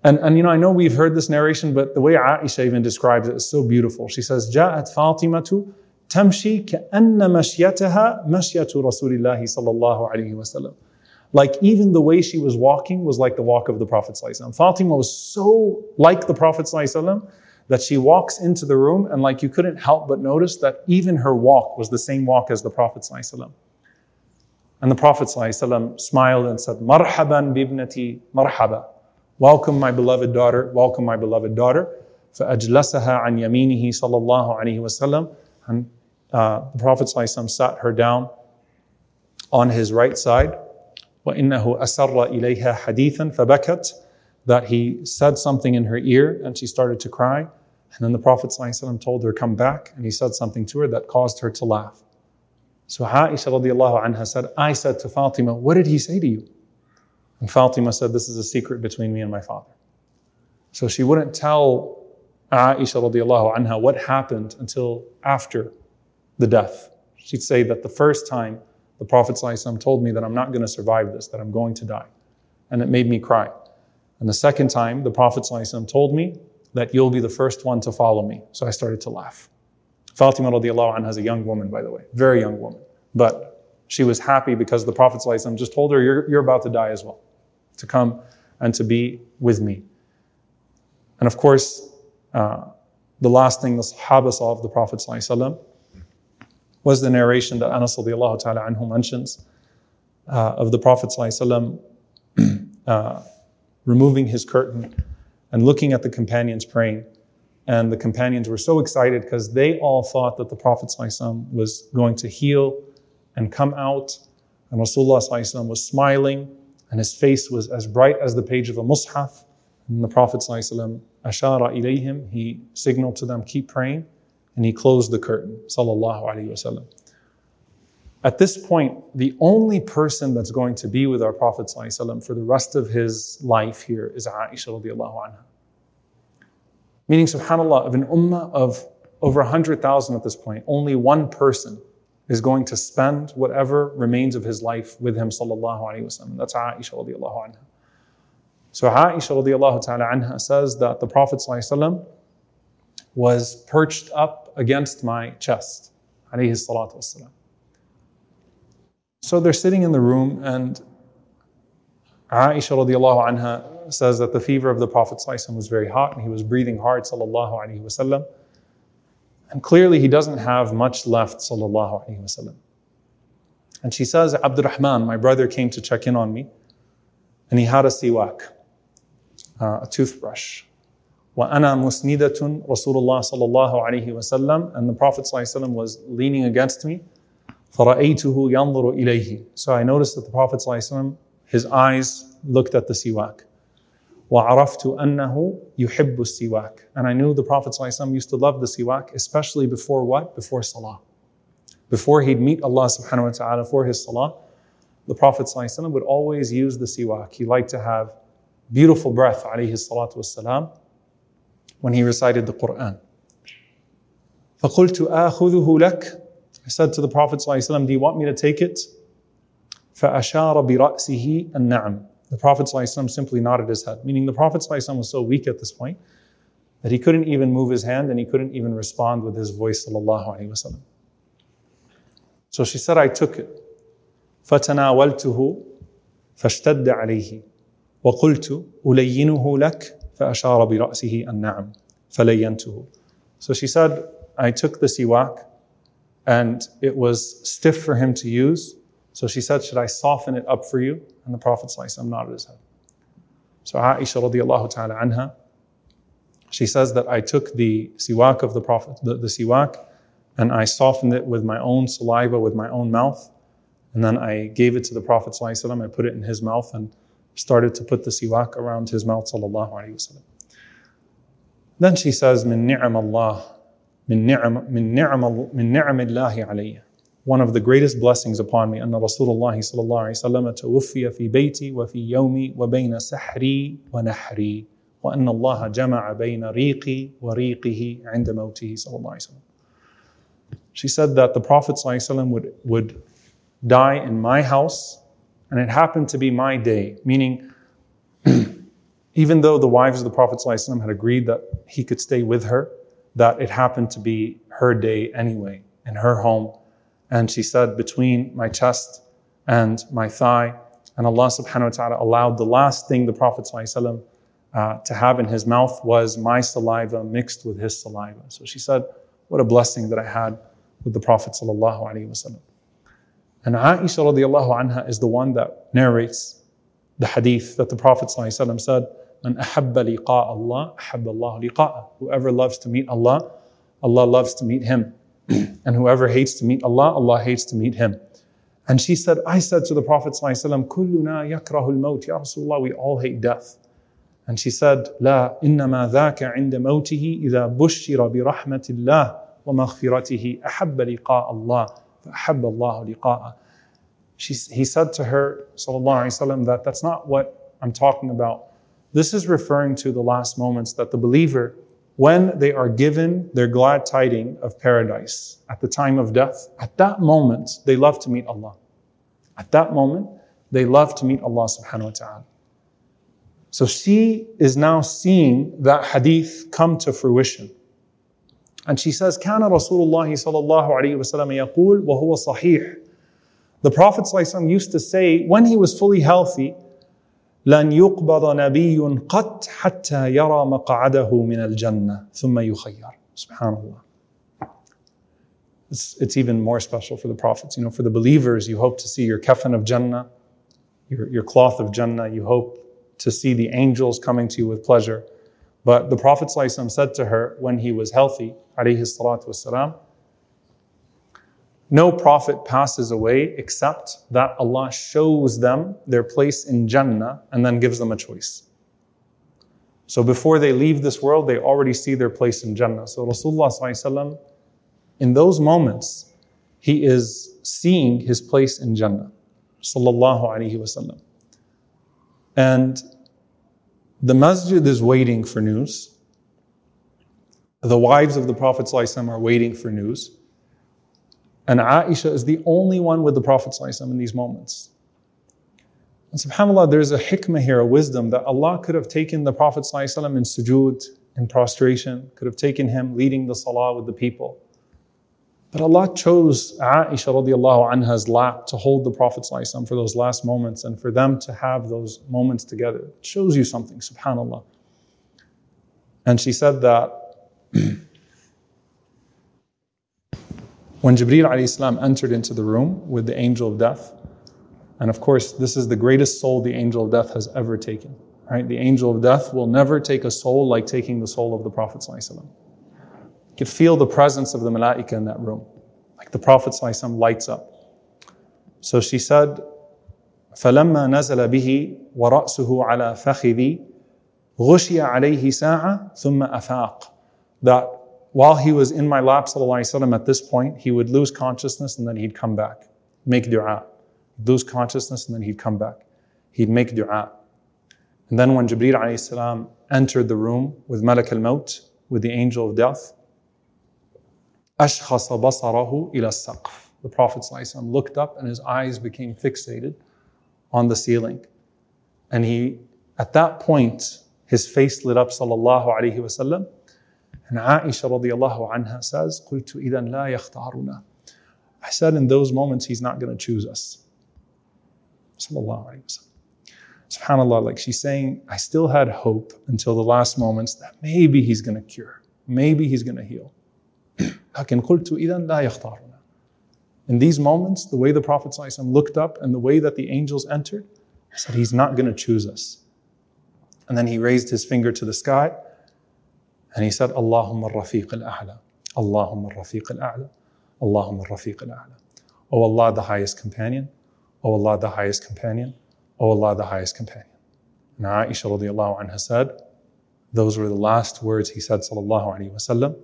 And, and you know, I know we've heard this narration, but the way Aisha even describes it is so beautiful. She says, Ja'at Fatima tu tamshi ka'anna mashyataha mashyatu Rasulillahi sallallahu alayhi wa sallam. Like even the way she was walking was like the walk of the Prophet ﷺ. Fatima was so like the Prophet ﷺ that she walks into the room and like you couldn't help but notice that even her walk was the same walk as the Prophet ﷺ. And the Prophet ﷺ smiled and said, Marhaban bibnati marhaba. Welcome my beloved daughter, welcome my beloved daughter. فأجلسها عن يمينه صلى الله عليه وسلم. And uh, the Prophet ﷺ sat her down on his right side. وإنه أسر إليها حديثا فبكت that he said something in her ear and she started to cry. And then the Prophet ﷺ told her, come back. And he said something to her that caused her to laugh. So Aisha radiallahu anha said, I said to Fatima, what did he say to you? And Fatima said, this is a secret between me and my father. So she wouldn't tell Aisha radiallahu anha what happened until after the death. She'd say that the first time the Prophet ﷺ told me that I'm not going to survive this, that I'm going to die. And it made me cry. And the second time, the Prophet ﷺ told me that you'll be the first one to follow me. So I started to laugh. Fatima radiallahu anha is a young woman, by the way, very young woman. But she was happy because the Prophet ﷺ just told her, you're, you're about to die as well, to come and to be with me. And of course, uh, the last thing the Sahaba saw of the Prophet ﷺ was the narration that Anas radiallahu ta'ala anhu mentions uh, of the Prophet ﷺ, [CLEARS THROAT] uh, removing his curtain and looking at the companions praying. And the companions were so excited because they all thought that the Prophet ﷺ was going to heal and come out. And Rasulullah ﷺ was smiling and his face was as bright as the page of a mushaf. And the Prophet ﷺ, ashara ilayhim, he signaled to them, keep praying. And he closed the curtain, sallallahu alayhi wasallam. At this point, the only person that's going to be with our Prophet ﷺ for the rest of his life here is Aisha radiallahu anha. Meaning, subhanAllah, of an ummah of over 100,000 at this point, only one person is going to spend whatever remains of his life with him sallallahu alayhi wasallam. That's Aisha radiallahu anha. So Aisha radiallahu ta'ala anha says that the Prophet ﷺ was perched up against my chest. So they're sitting in the room, and Aisha radiallahu anha says that the fever of the Prophet was very hot and he was breathing hard. And clearly he doesn't have much left. And she says, Abdurrahman, my brother came to check in on me, and he had a siwak, uh, a toothbrush. وأنا مسندة رسول الله صلى الله عليه وسلم and the Prophet ﷺ was leaning against me فَرَأَيْتُهُ يَنظُرُ إِلَيْهِ So I noticed that the Prophet ﷺ, his eyes looked at the siwak. وَعَرَفْتُ أَنَّهُ يُحِبُّ السِّوَاكِ And I knew the Prophet ﷺ used to love the siwak, especially before what? Before salah. Before he'd meet Allah subhanahu wa ta'ala for his salah, the Prophet ﷺ would always use the siwak. He liked to have beautiful breath, alayhi salatu wasalam, when he recited the Quran. فَقُلْتُ آخُذُهُ لَكَ I said to the Prophet ﷺ, Do you want me to take it? فَأَشَارَ بِرَأْسِهِ النَّعْمِ The Prophet ﷺ simply nodded his head, meaning the Prophet ﷺ was so weak at this point that he couldn't even move his hand and he couldn't even respond with his voice. ﷺ. So she said, I took it. فَتَنَاوَلْتُهُ فَاشْتَدَّ عَلَيْهِ وَقُلْتُ أُلَيِّنُهُ لَكَ فَأَشَارَ بِرَأْسِهِ النَّعْمِ فَلَيَّنْتُهُ So she said, I took the siwak and it was stiff for him to use. So she said, Should I soften it up for you? And the Prophet ﷺ nodded his head. So Aisha radiallahu ta'ala anha, she says that I took the siwak of the Prophet, the, the siwak, and I softened it with my own saliva, with my own mouth. And then I gave it to the Prophet ﷺ. I put it in his mouth and started to put the siwak around his mouth sallallahu alayhi wasallam. Then she says, Min ni'am Allah من نعم من نعم من نعم الله علي one of the greatest blessings upon me أن رسول الله صلى الله عليه وسلم توفي في بيتي وفي يومي وبين سحري ونحري وأن الله جمع بين ريقي وريقه عند موته صلى الله عليه وسلم She said that the Prophet ﷺ would, would die in my house, and it happened to be my day, meaning, [CLEARS THROAT] even though the wives of the Prophet ﷺ had agreed that he could stay with her, that it happened to be her day anyway, in her home. And she said, between my chest and my thigh, and Allah subhanahu wa ta'ala allowed the last thing the Prophet uh, to have in his mouth was my saliva mixed with his saliva. So she said, What a blessing that I had with the Prophet. And Aisha radiallahu anha is the one that narrates the hadith that the Prophet said, Man ahabba liqa Allah, ahabba Allah liqa'ah. Whoever loves to meet Allah, Allah loves to meet him. [CLEARS THROAT] and whoever hates to meet Allah, Allah hates to meet him. And she said, I said to the Prophet ﷺ, كلنا يكره الموت. Ya Rasulullah, we all hate death. And she said, لا إنما ذاك عند موته إذا بشر برحمة الله ومغفرته أحب لقاء الله فأحب الله لقاءه. She, he said to her, sallallahu alaihi wasallam, that that's not what I'm talking about. This is referring to the last moments that the believer, when they are given their glad tiding of paradise at the time of death, at that moment, they love to meet Allah. At that moment, they love to meet Allah subhanahu wa ta'ala. So she is now seeing that hadith come to fruition. And she says, كان رسول الله صلى الله عليه وسلم يقول وهو صحيح. The Prophet used to say, when he was fully healthy, لن يقبض نبي قط حتى يرى مقعده من الجنة ثم يخير سبحان الله it's, it's even more special for the prophets you know for the believers you hope to see your kafan of Jannah your, your cloth of Jannah you hope to see the angels coming to you with pleasure But the Prophet ﷺ said to her when he was healthy, no prophet passes away except that Allah shows them their place in Jannah and then gives them a choice. So before they leave this world, they already see their place in Jannah. So Rasulullah in those moments, he is seeing his place in Jannah. And the masjid is waiting for news. The wives of the Prophet ﷺ are waiting for news. And Aisha is the only one with the Prophet ﷺ in these moments. And subhanAllah, there's a hikmah here, a wisdom that Allah could have taken the Prophet ﷺ in sujood, in prostration, could have taken him leading the salah with the people. But Allah chose Aisha radiallahu anha's lap to hold the Prophet ﷺ for those last moments and for them to have those moments together. It shows you something, subhanAllah. And she said that [CLEARS THROAT] when Jibreel alayhi entered into the room with the angel of death, and of course, this is the greatest soul the angel of death has ever taken. Right? The angel of death will never take a soul like taking the soul of the Prophet ﷺ could feel the presence of the malaika in that room. Like the Prophet ﷺ lights up. So she said, فلما نزل به ورأسه على فخذي غشي عليه ساعة ثم أفاق. That while he was in my lap وسلم, at this point, he would lose consciousness and then he'd come back. Make dua. Lose consciousness and then he'd come back. He'd make dua. And then when Jibreel entered the room with Malak al-Maut, with the angel of death, أشخص بصره إلى السقف. The Prophet ﷺ looked up and his eyes became fixated on the ceiling. And he, at that point, his face lit up sallallahu alayhi wasallam. And Aisha radiallahu anha says, قلت إذا لا يختارنا. I said in those moments, he's not going to choose us. Sallallahu alayhi wasallam. SubhanAllah, like she's saying, I still had hope until the last moments that maybe he's going to cure. Maybe he's going to heal. لكن قلت إذا لا يختارنا. In these moments, the way the Prophet ﷺ looked up and the way that the angels entered, he said, He's not going to choose us. And then he raised his finger to the sky and he said, Allahumma rafiq al-a'la. Allahumma rafiq al-a'la. Allahumma rafiq al-a'la. O Allah, the highest companion. O Allah, the highest companion. O Allah, the highest companion. And Aisha radiallahu anha said, those were the last words he said, sallallahu alayhi wasallam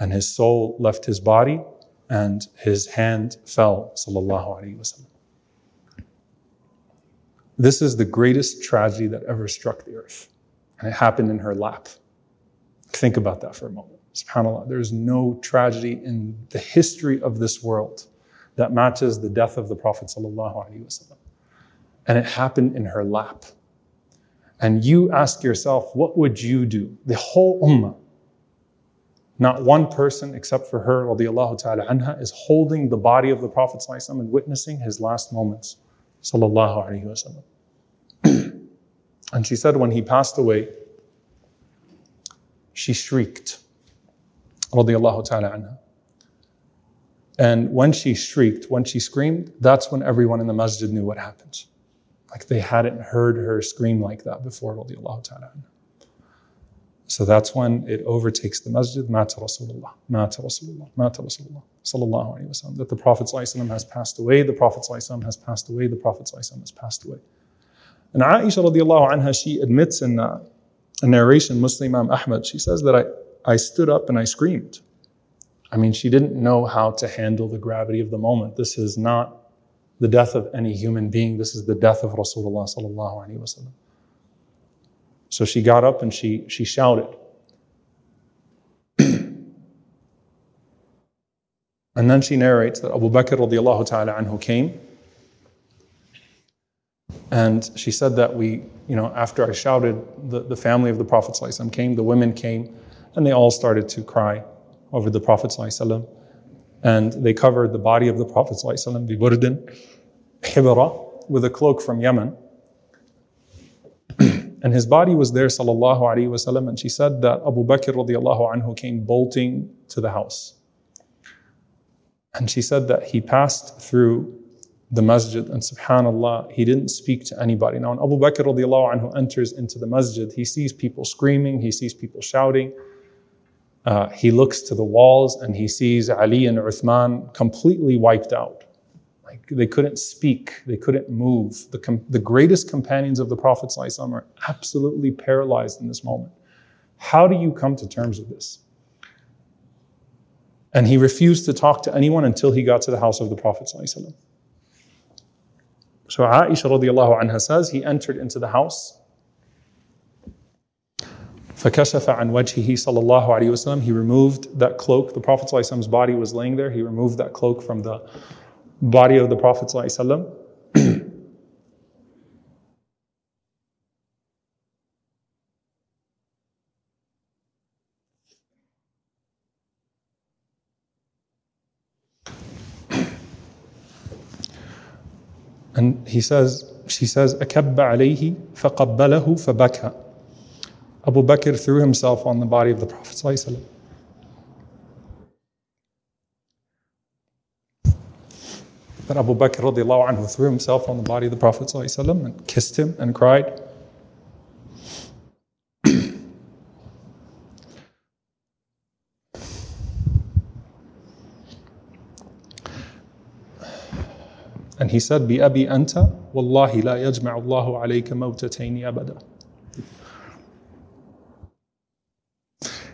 and his soul left his body and his hand fell this is the greatest tragedy that ever struck the earth and it happened in her lap. Think about that for a moment. Subhanallah there's no tragedy in the history of this world that matches the death of the prophet and it happened in her lap. And you ask yourself what would you do? The whole ummah not one person except for her, radiallahu ta'ala anha, is holding the body of the Prophet and witnessing his last moments. Sallallahu alayhi wasallam. [CLEARS THROAT] and she said when he passed away, she shrieked. Radiallahu ta'ala anha. And when she shrieked, when she screamed, that's when everyone in the masjid knew what happened. Like they hadn't heard her scream like that before, radiallahu ta'ala anha. So that's when it overtakes the masjid, Mata Rasulullah, Mata Rasulullah, Mata Rasulullah, Sallallahu Alaihi Wasallam, that the Prophet has passed away, the Prophet has passed away, the Prophet has passed away. And Aisha radiallahu anha, she admits in a, a narration, Muslim Imam Ahmad, she says that I, I stood up and I screamed. I mean, she didn't know how to handle the gravity of the moment. This is not the death of any human being. This is the death of Rasulullah sallallahu alaihi wasallam. So she got up and she, she shouted. [CLEARS THROAT] and then she narrates that Abu Bakr radiallahu ta'ala anhu came. And she said that we, you know, after I shouted, the, the family of the Prophet came, the women came, and they all started to cry over the Prophet and they covered the body of the Prophet ببرد حبرة with a cloak from Yemen. And his body was there, sallallahu alaihi wasallam. And she said that Abu Bakr radiallahu anhu came bolting to the house. And she said that he passed through the masjid, and subhanAllah, he didn't speak to anybody. Now, when Abu Bakr radiallahu anhu enters into the masjid, he sees people screaming, he sees people shouting. Uh, he looks to the walls and he sees Ali and Uthman completely wiped out. Like they couldn't speak, they couldn't move. The, com- the greatest companions of the Prophet ﷺ are absolutely paralyzed in this moment. How do you come to terms with this? And he refused to talk to anyone until he got to the house of the Prophet. ﷺ. So Aisha radiallahu anha says he entered into the house. فَكَشَفَ عَنْ وَجْهِهِ صلى الله عليه وسلم. He removed that cloak. The Prophet ﷺ's body was laying there. He removed that cloak from the body of the Prophet ﷺ. And he says, she says, أكب عليه فقبله فبكى. Abu Bakr threw himself on the body of the Prophet ﷺ. But Abu Bakr radiallahu anhu threw himself on the body of the Prophet ﷺ and kissed him and cried. [CLEARS THROAT] And he said, بأبي أنت والله لا يجمع الله عليك موتتين أبدا.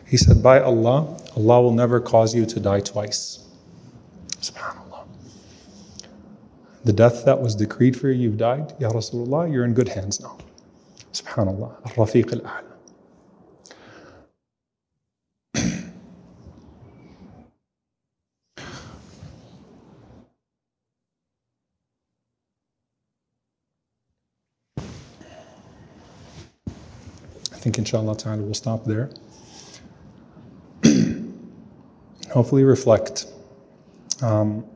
He said, by Allah, Allah will never cause you to die twice. Subhanallah. The death that was decreed for you, you've died. Ya Rasulullah, you're in good hands now. Subhanallah. Al-Rafiq al-A'la. I think inshallah ta'ala we'll stop there. [CLEARS THROAT] Hopefully reflect. Um,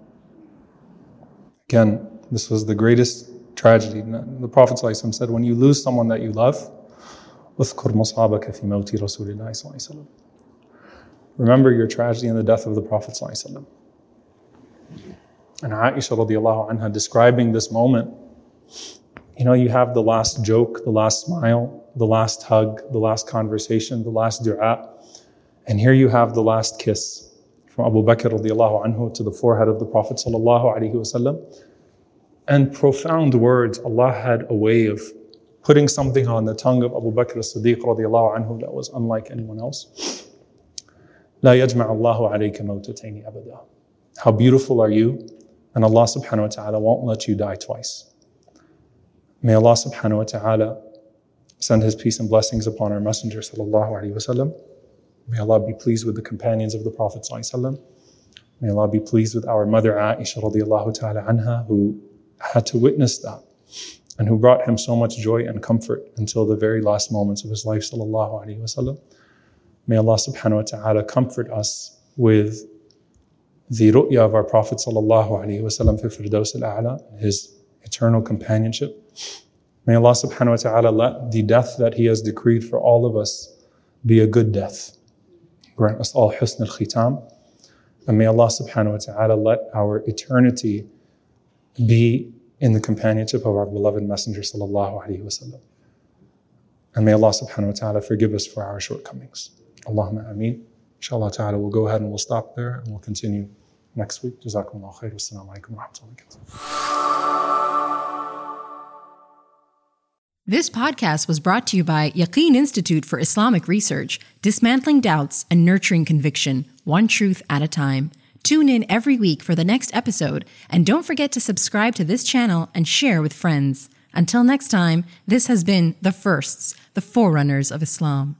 Again, this was the greatest tragedy. The Prophet ﷺ said, When you lose someone that you love, remember your tragedy and the death of the Prophet. ﷺ. And Aisha radiallahu anha describing this moment, you know, you have the last joke, the last smile, the last hug, the last conversation, the last dua, and here you have the last kiss from Abu Bakr radiallahu anhu to the forehead of the Prophet sallallahu alaihi wasallam. And profound words, Allah had a way of putting something on the tongue of Abu Bakr as-Siddiq radiallahu anhu that was unlike anyone else. لا يجمع الله عليك موتتين أبدا. How beautiful are you? And Allah subhanahu wa ta'ala won't let you die twice. May Allah subhanahu wa ta'ala send His peace and blessings upon our Messenger sallallahu alaihi wasallam. May Allah be pleased with the companions of the Prophet sallallahu May Allah be pleased with our mother Aisha radiallahu ta'ala anha who had to witness that and who brought him so much joy and comfort until the very last moments of his life sallallahu alaihi wasallam. May Allah subhanahu wa ta'ala comfort us with the ru'ya of our Prophet sallallahu alaihi wasallam fi firdaus al-a'la, his eternal companionship. May Allah subhanahu wa ta'ala let the death that He has decreed for all of us be a good death. Grant us all husn al khitam. And may Allah subhanahu wa ta'ala let our eternity be in the companionship of our beloved Messenger sallallahu alaihi wasallam. And may Allah subhanahu wa ta'ala forgive us for our shortcomings. Allahumma ameen. Inshallah ta'ala, we'll go ahead and we'll stop there and we'll continue next week. Jazakumullah khair. Wassalamu alaikum wa rahmatullahi wa barakatuh. This podcast was brought to you by Yaqeen Institute for Islamic Research, dismantling doubts and nurturing conviction, one truth at a time. Tune in every week for the next episode, and don't forget to subscribe to this channel and share with friends. Until next time, this has been The Firsts, the Forerunners of Islam.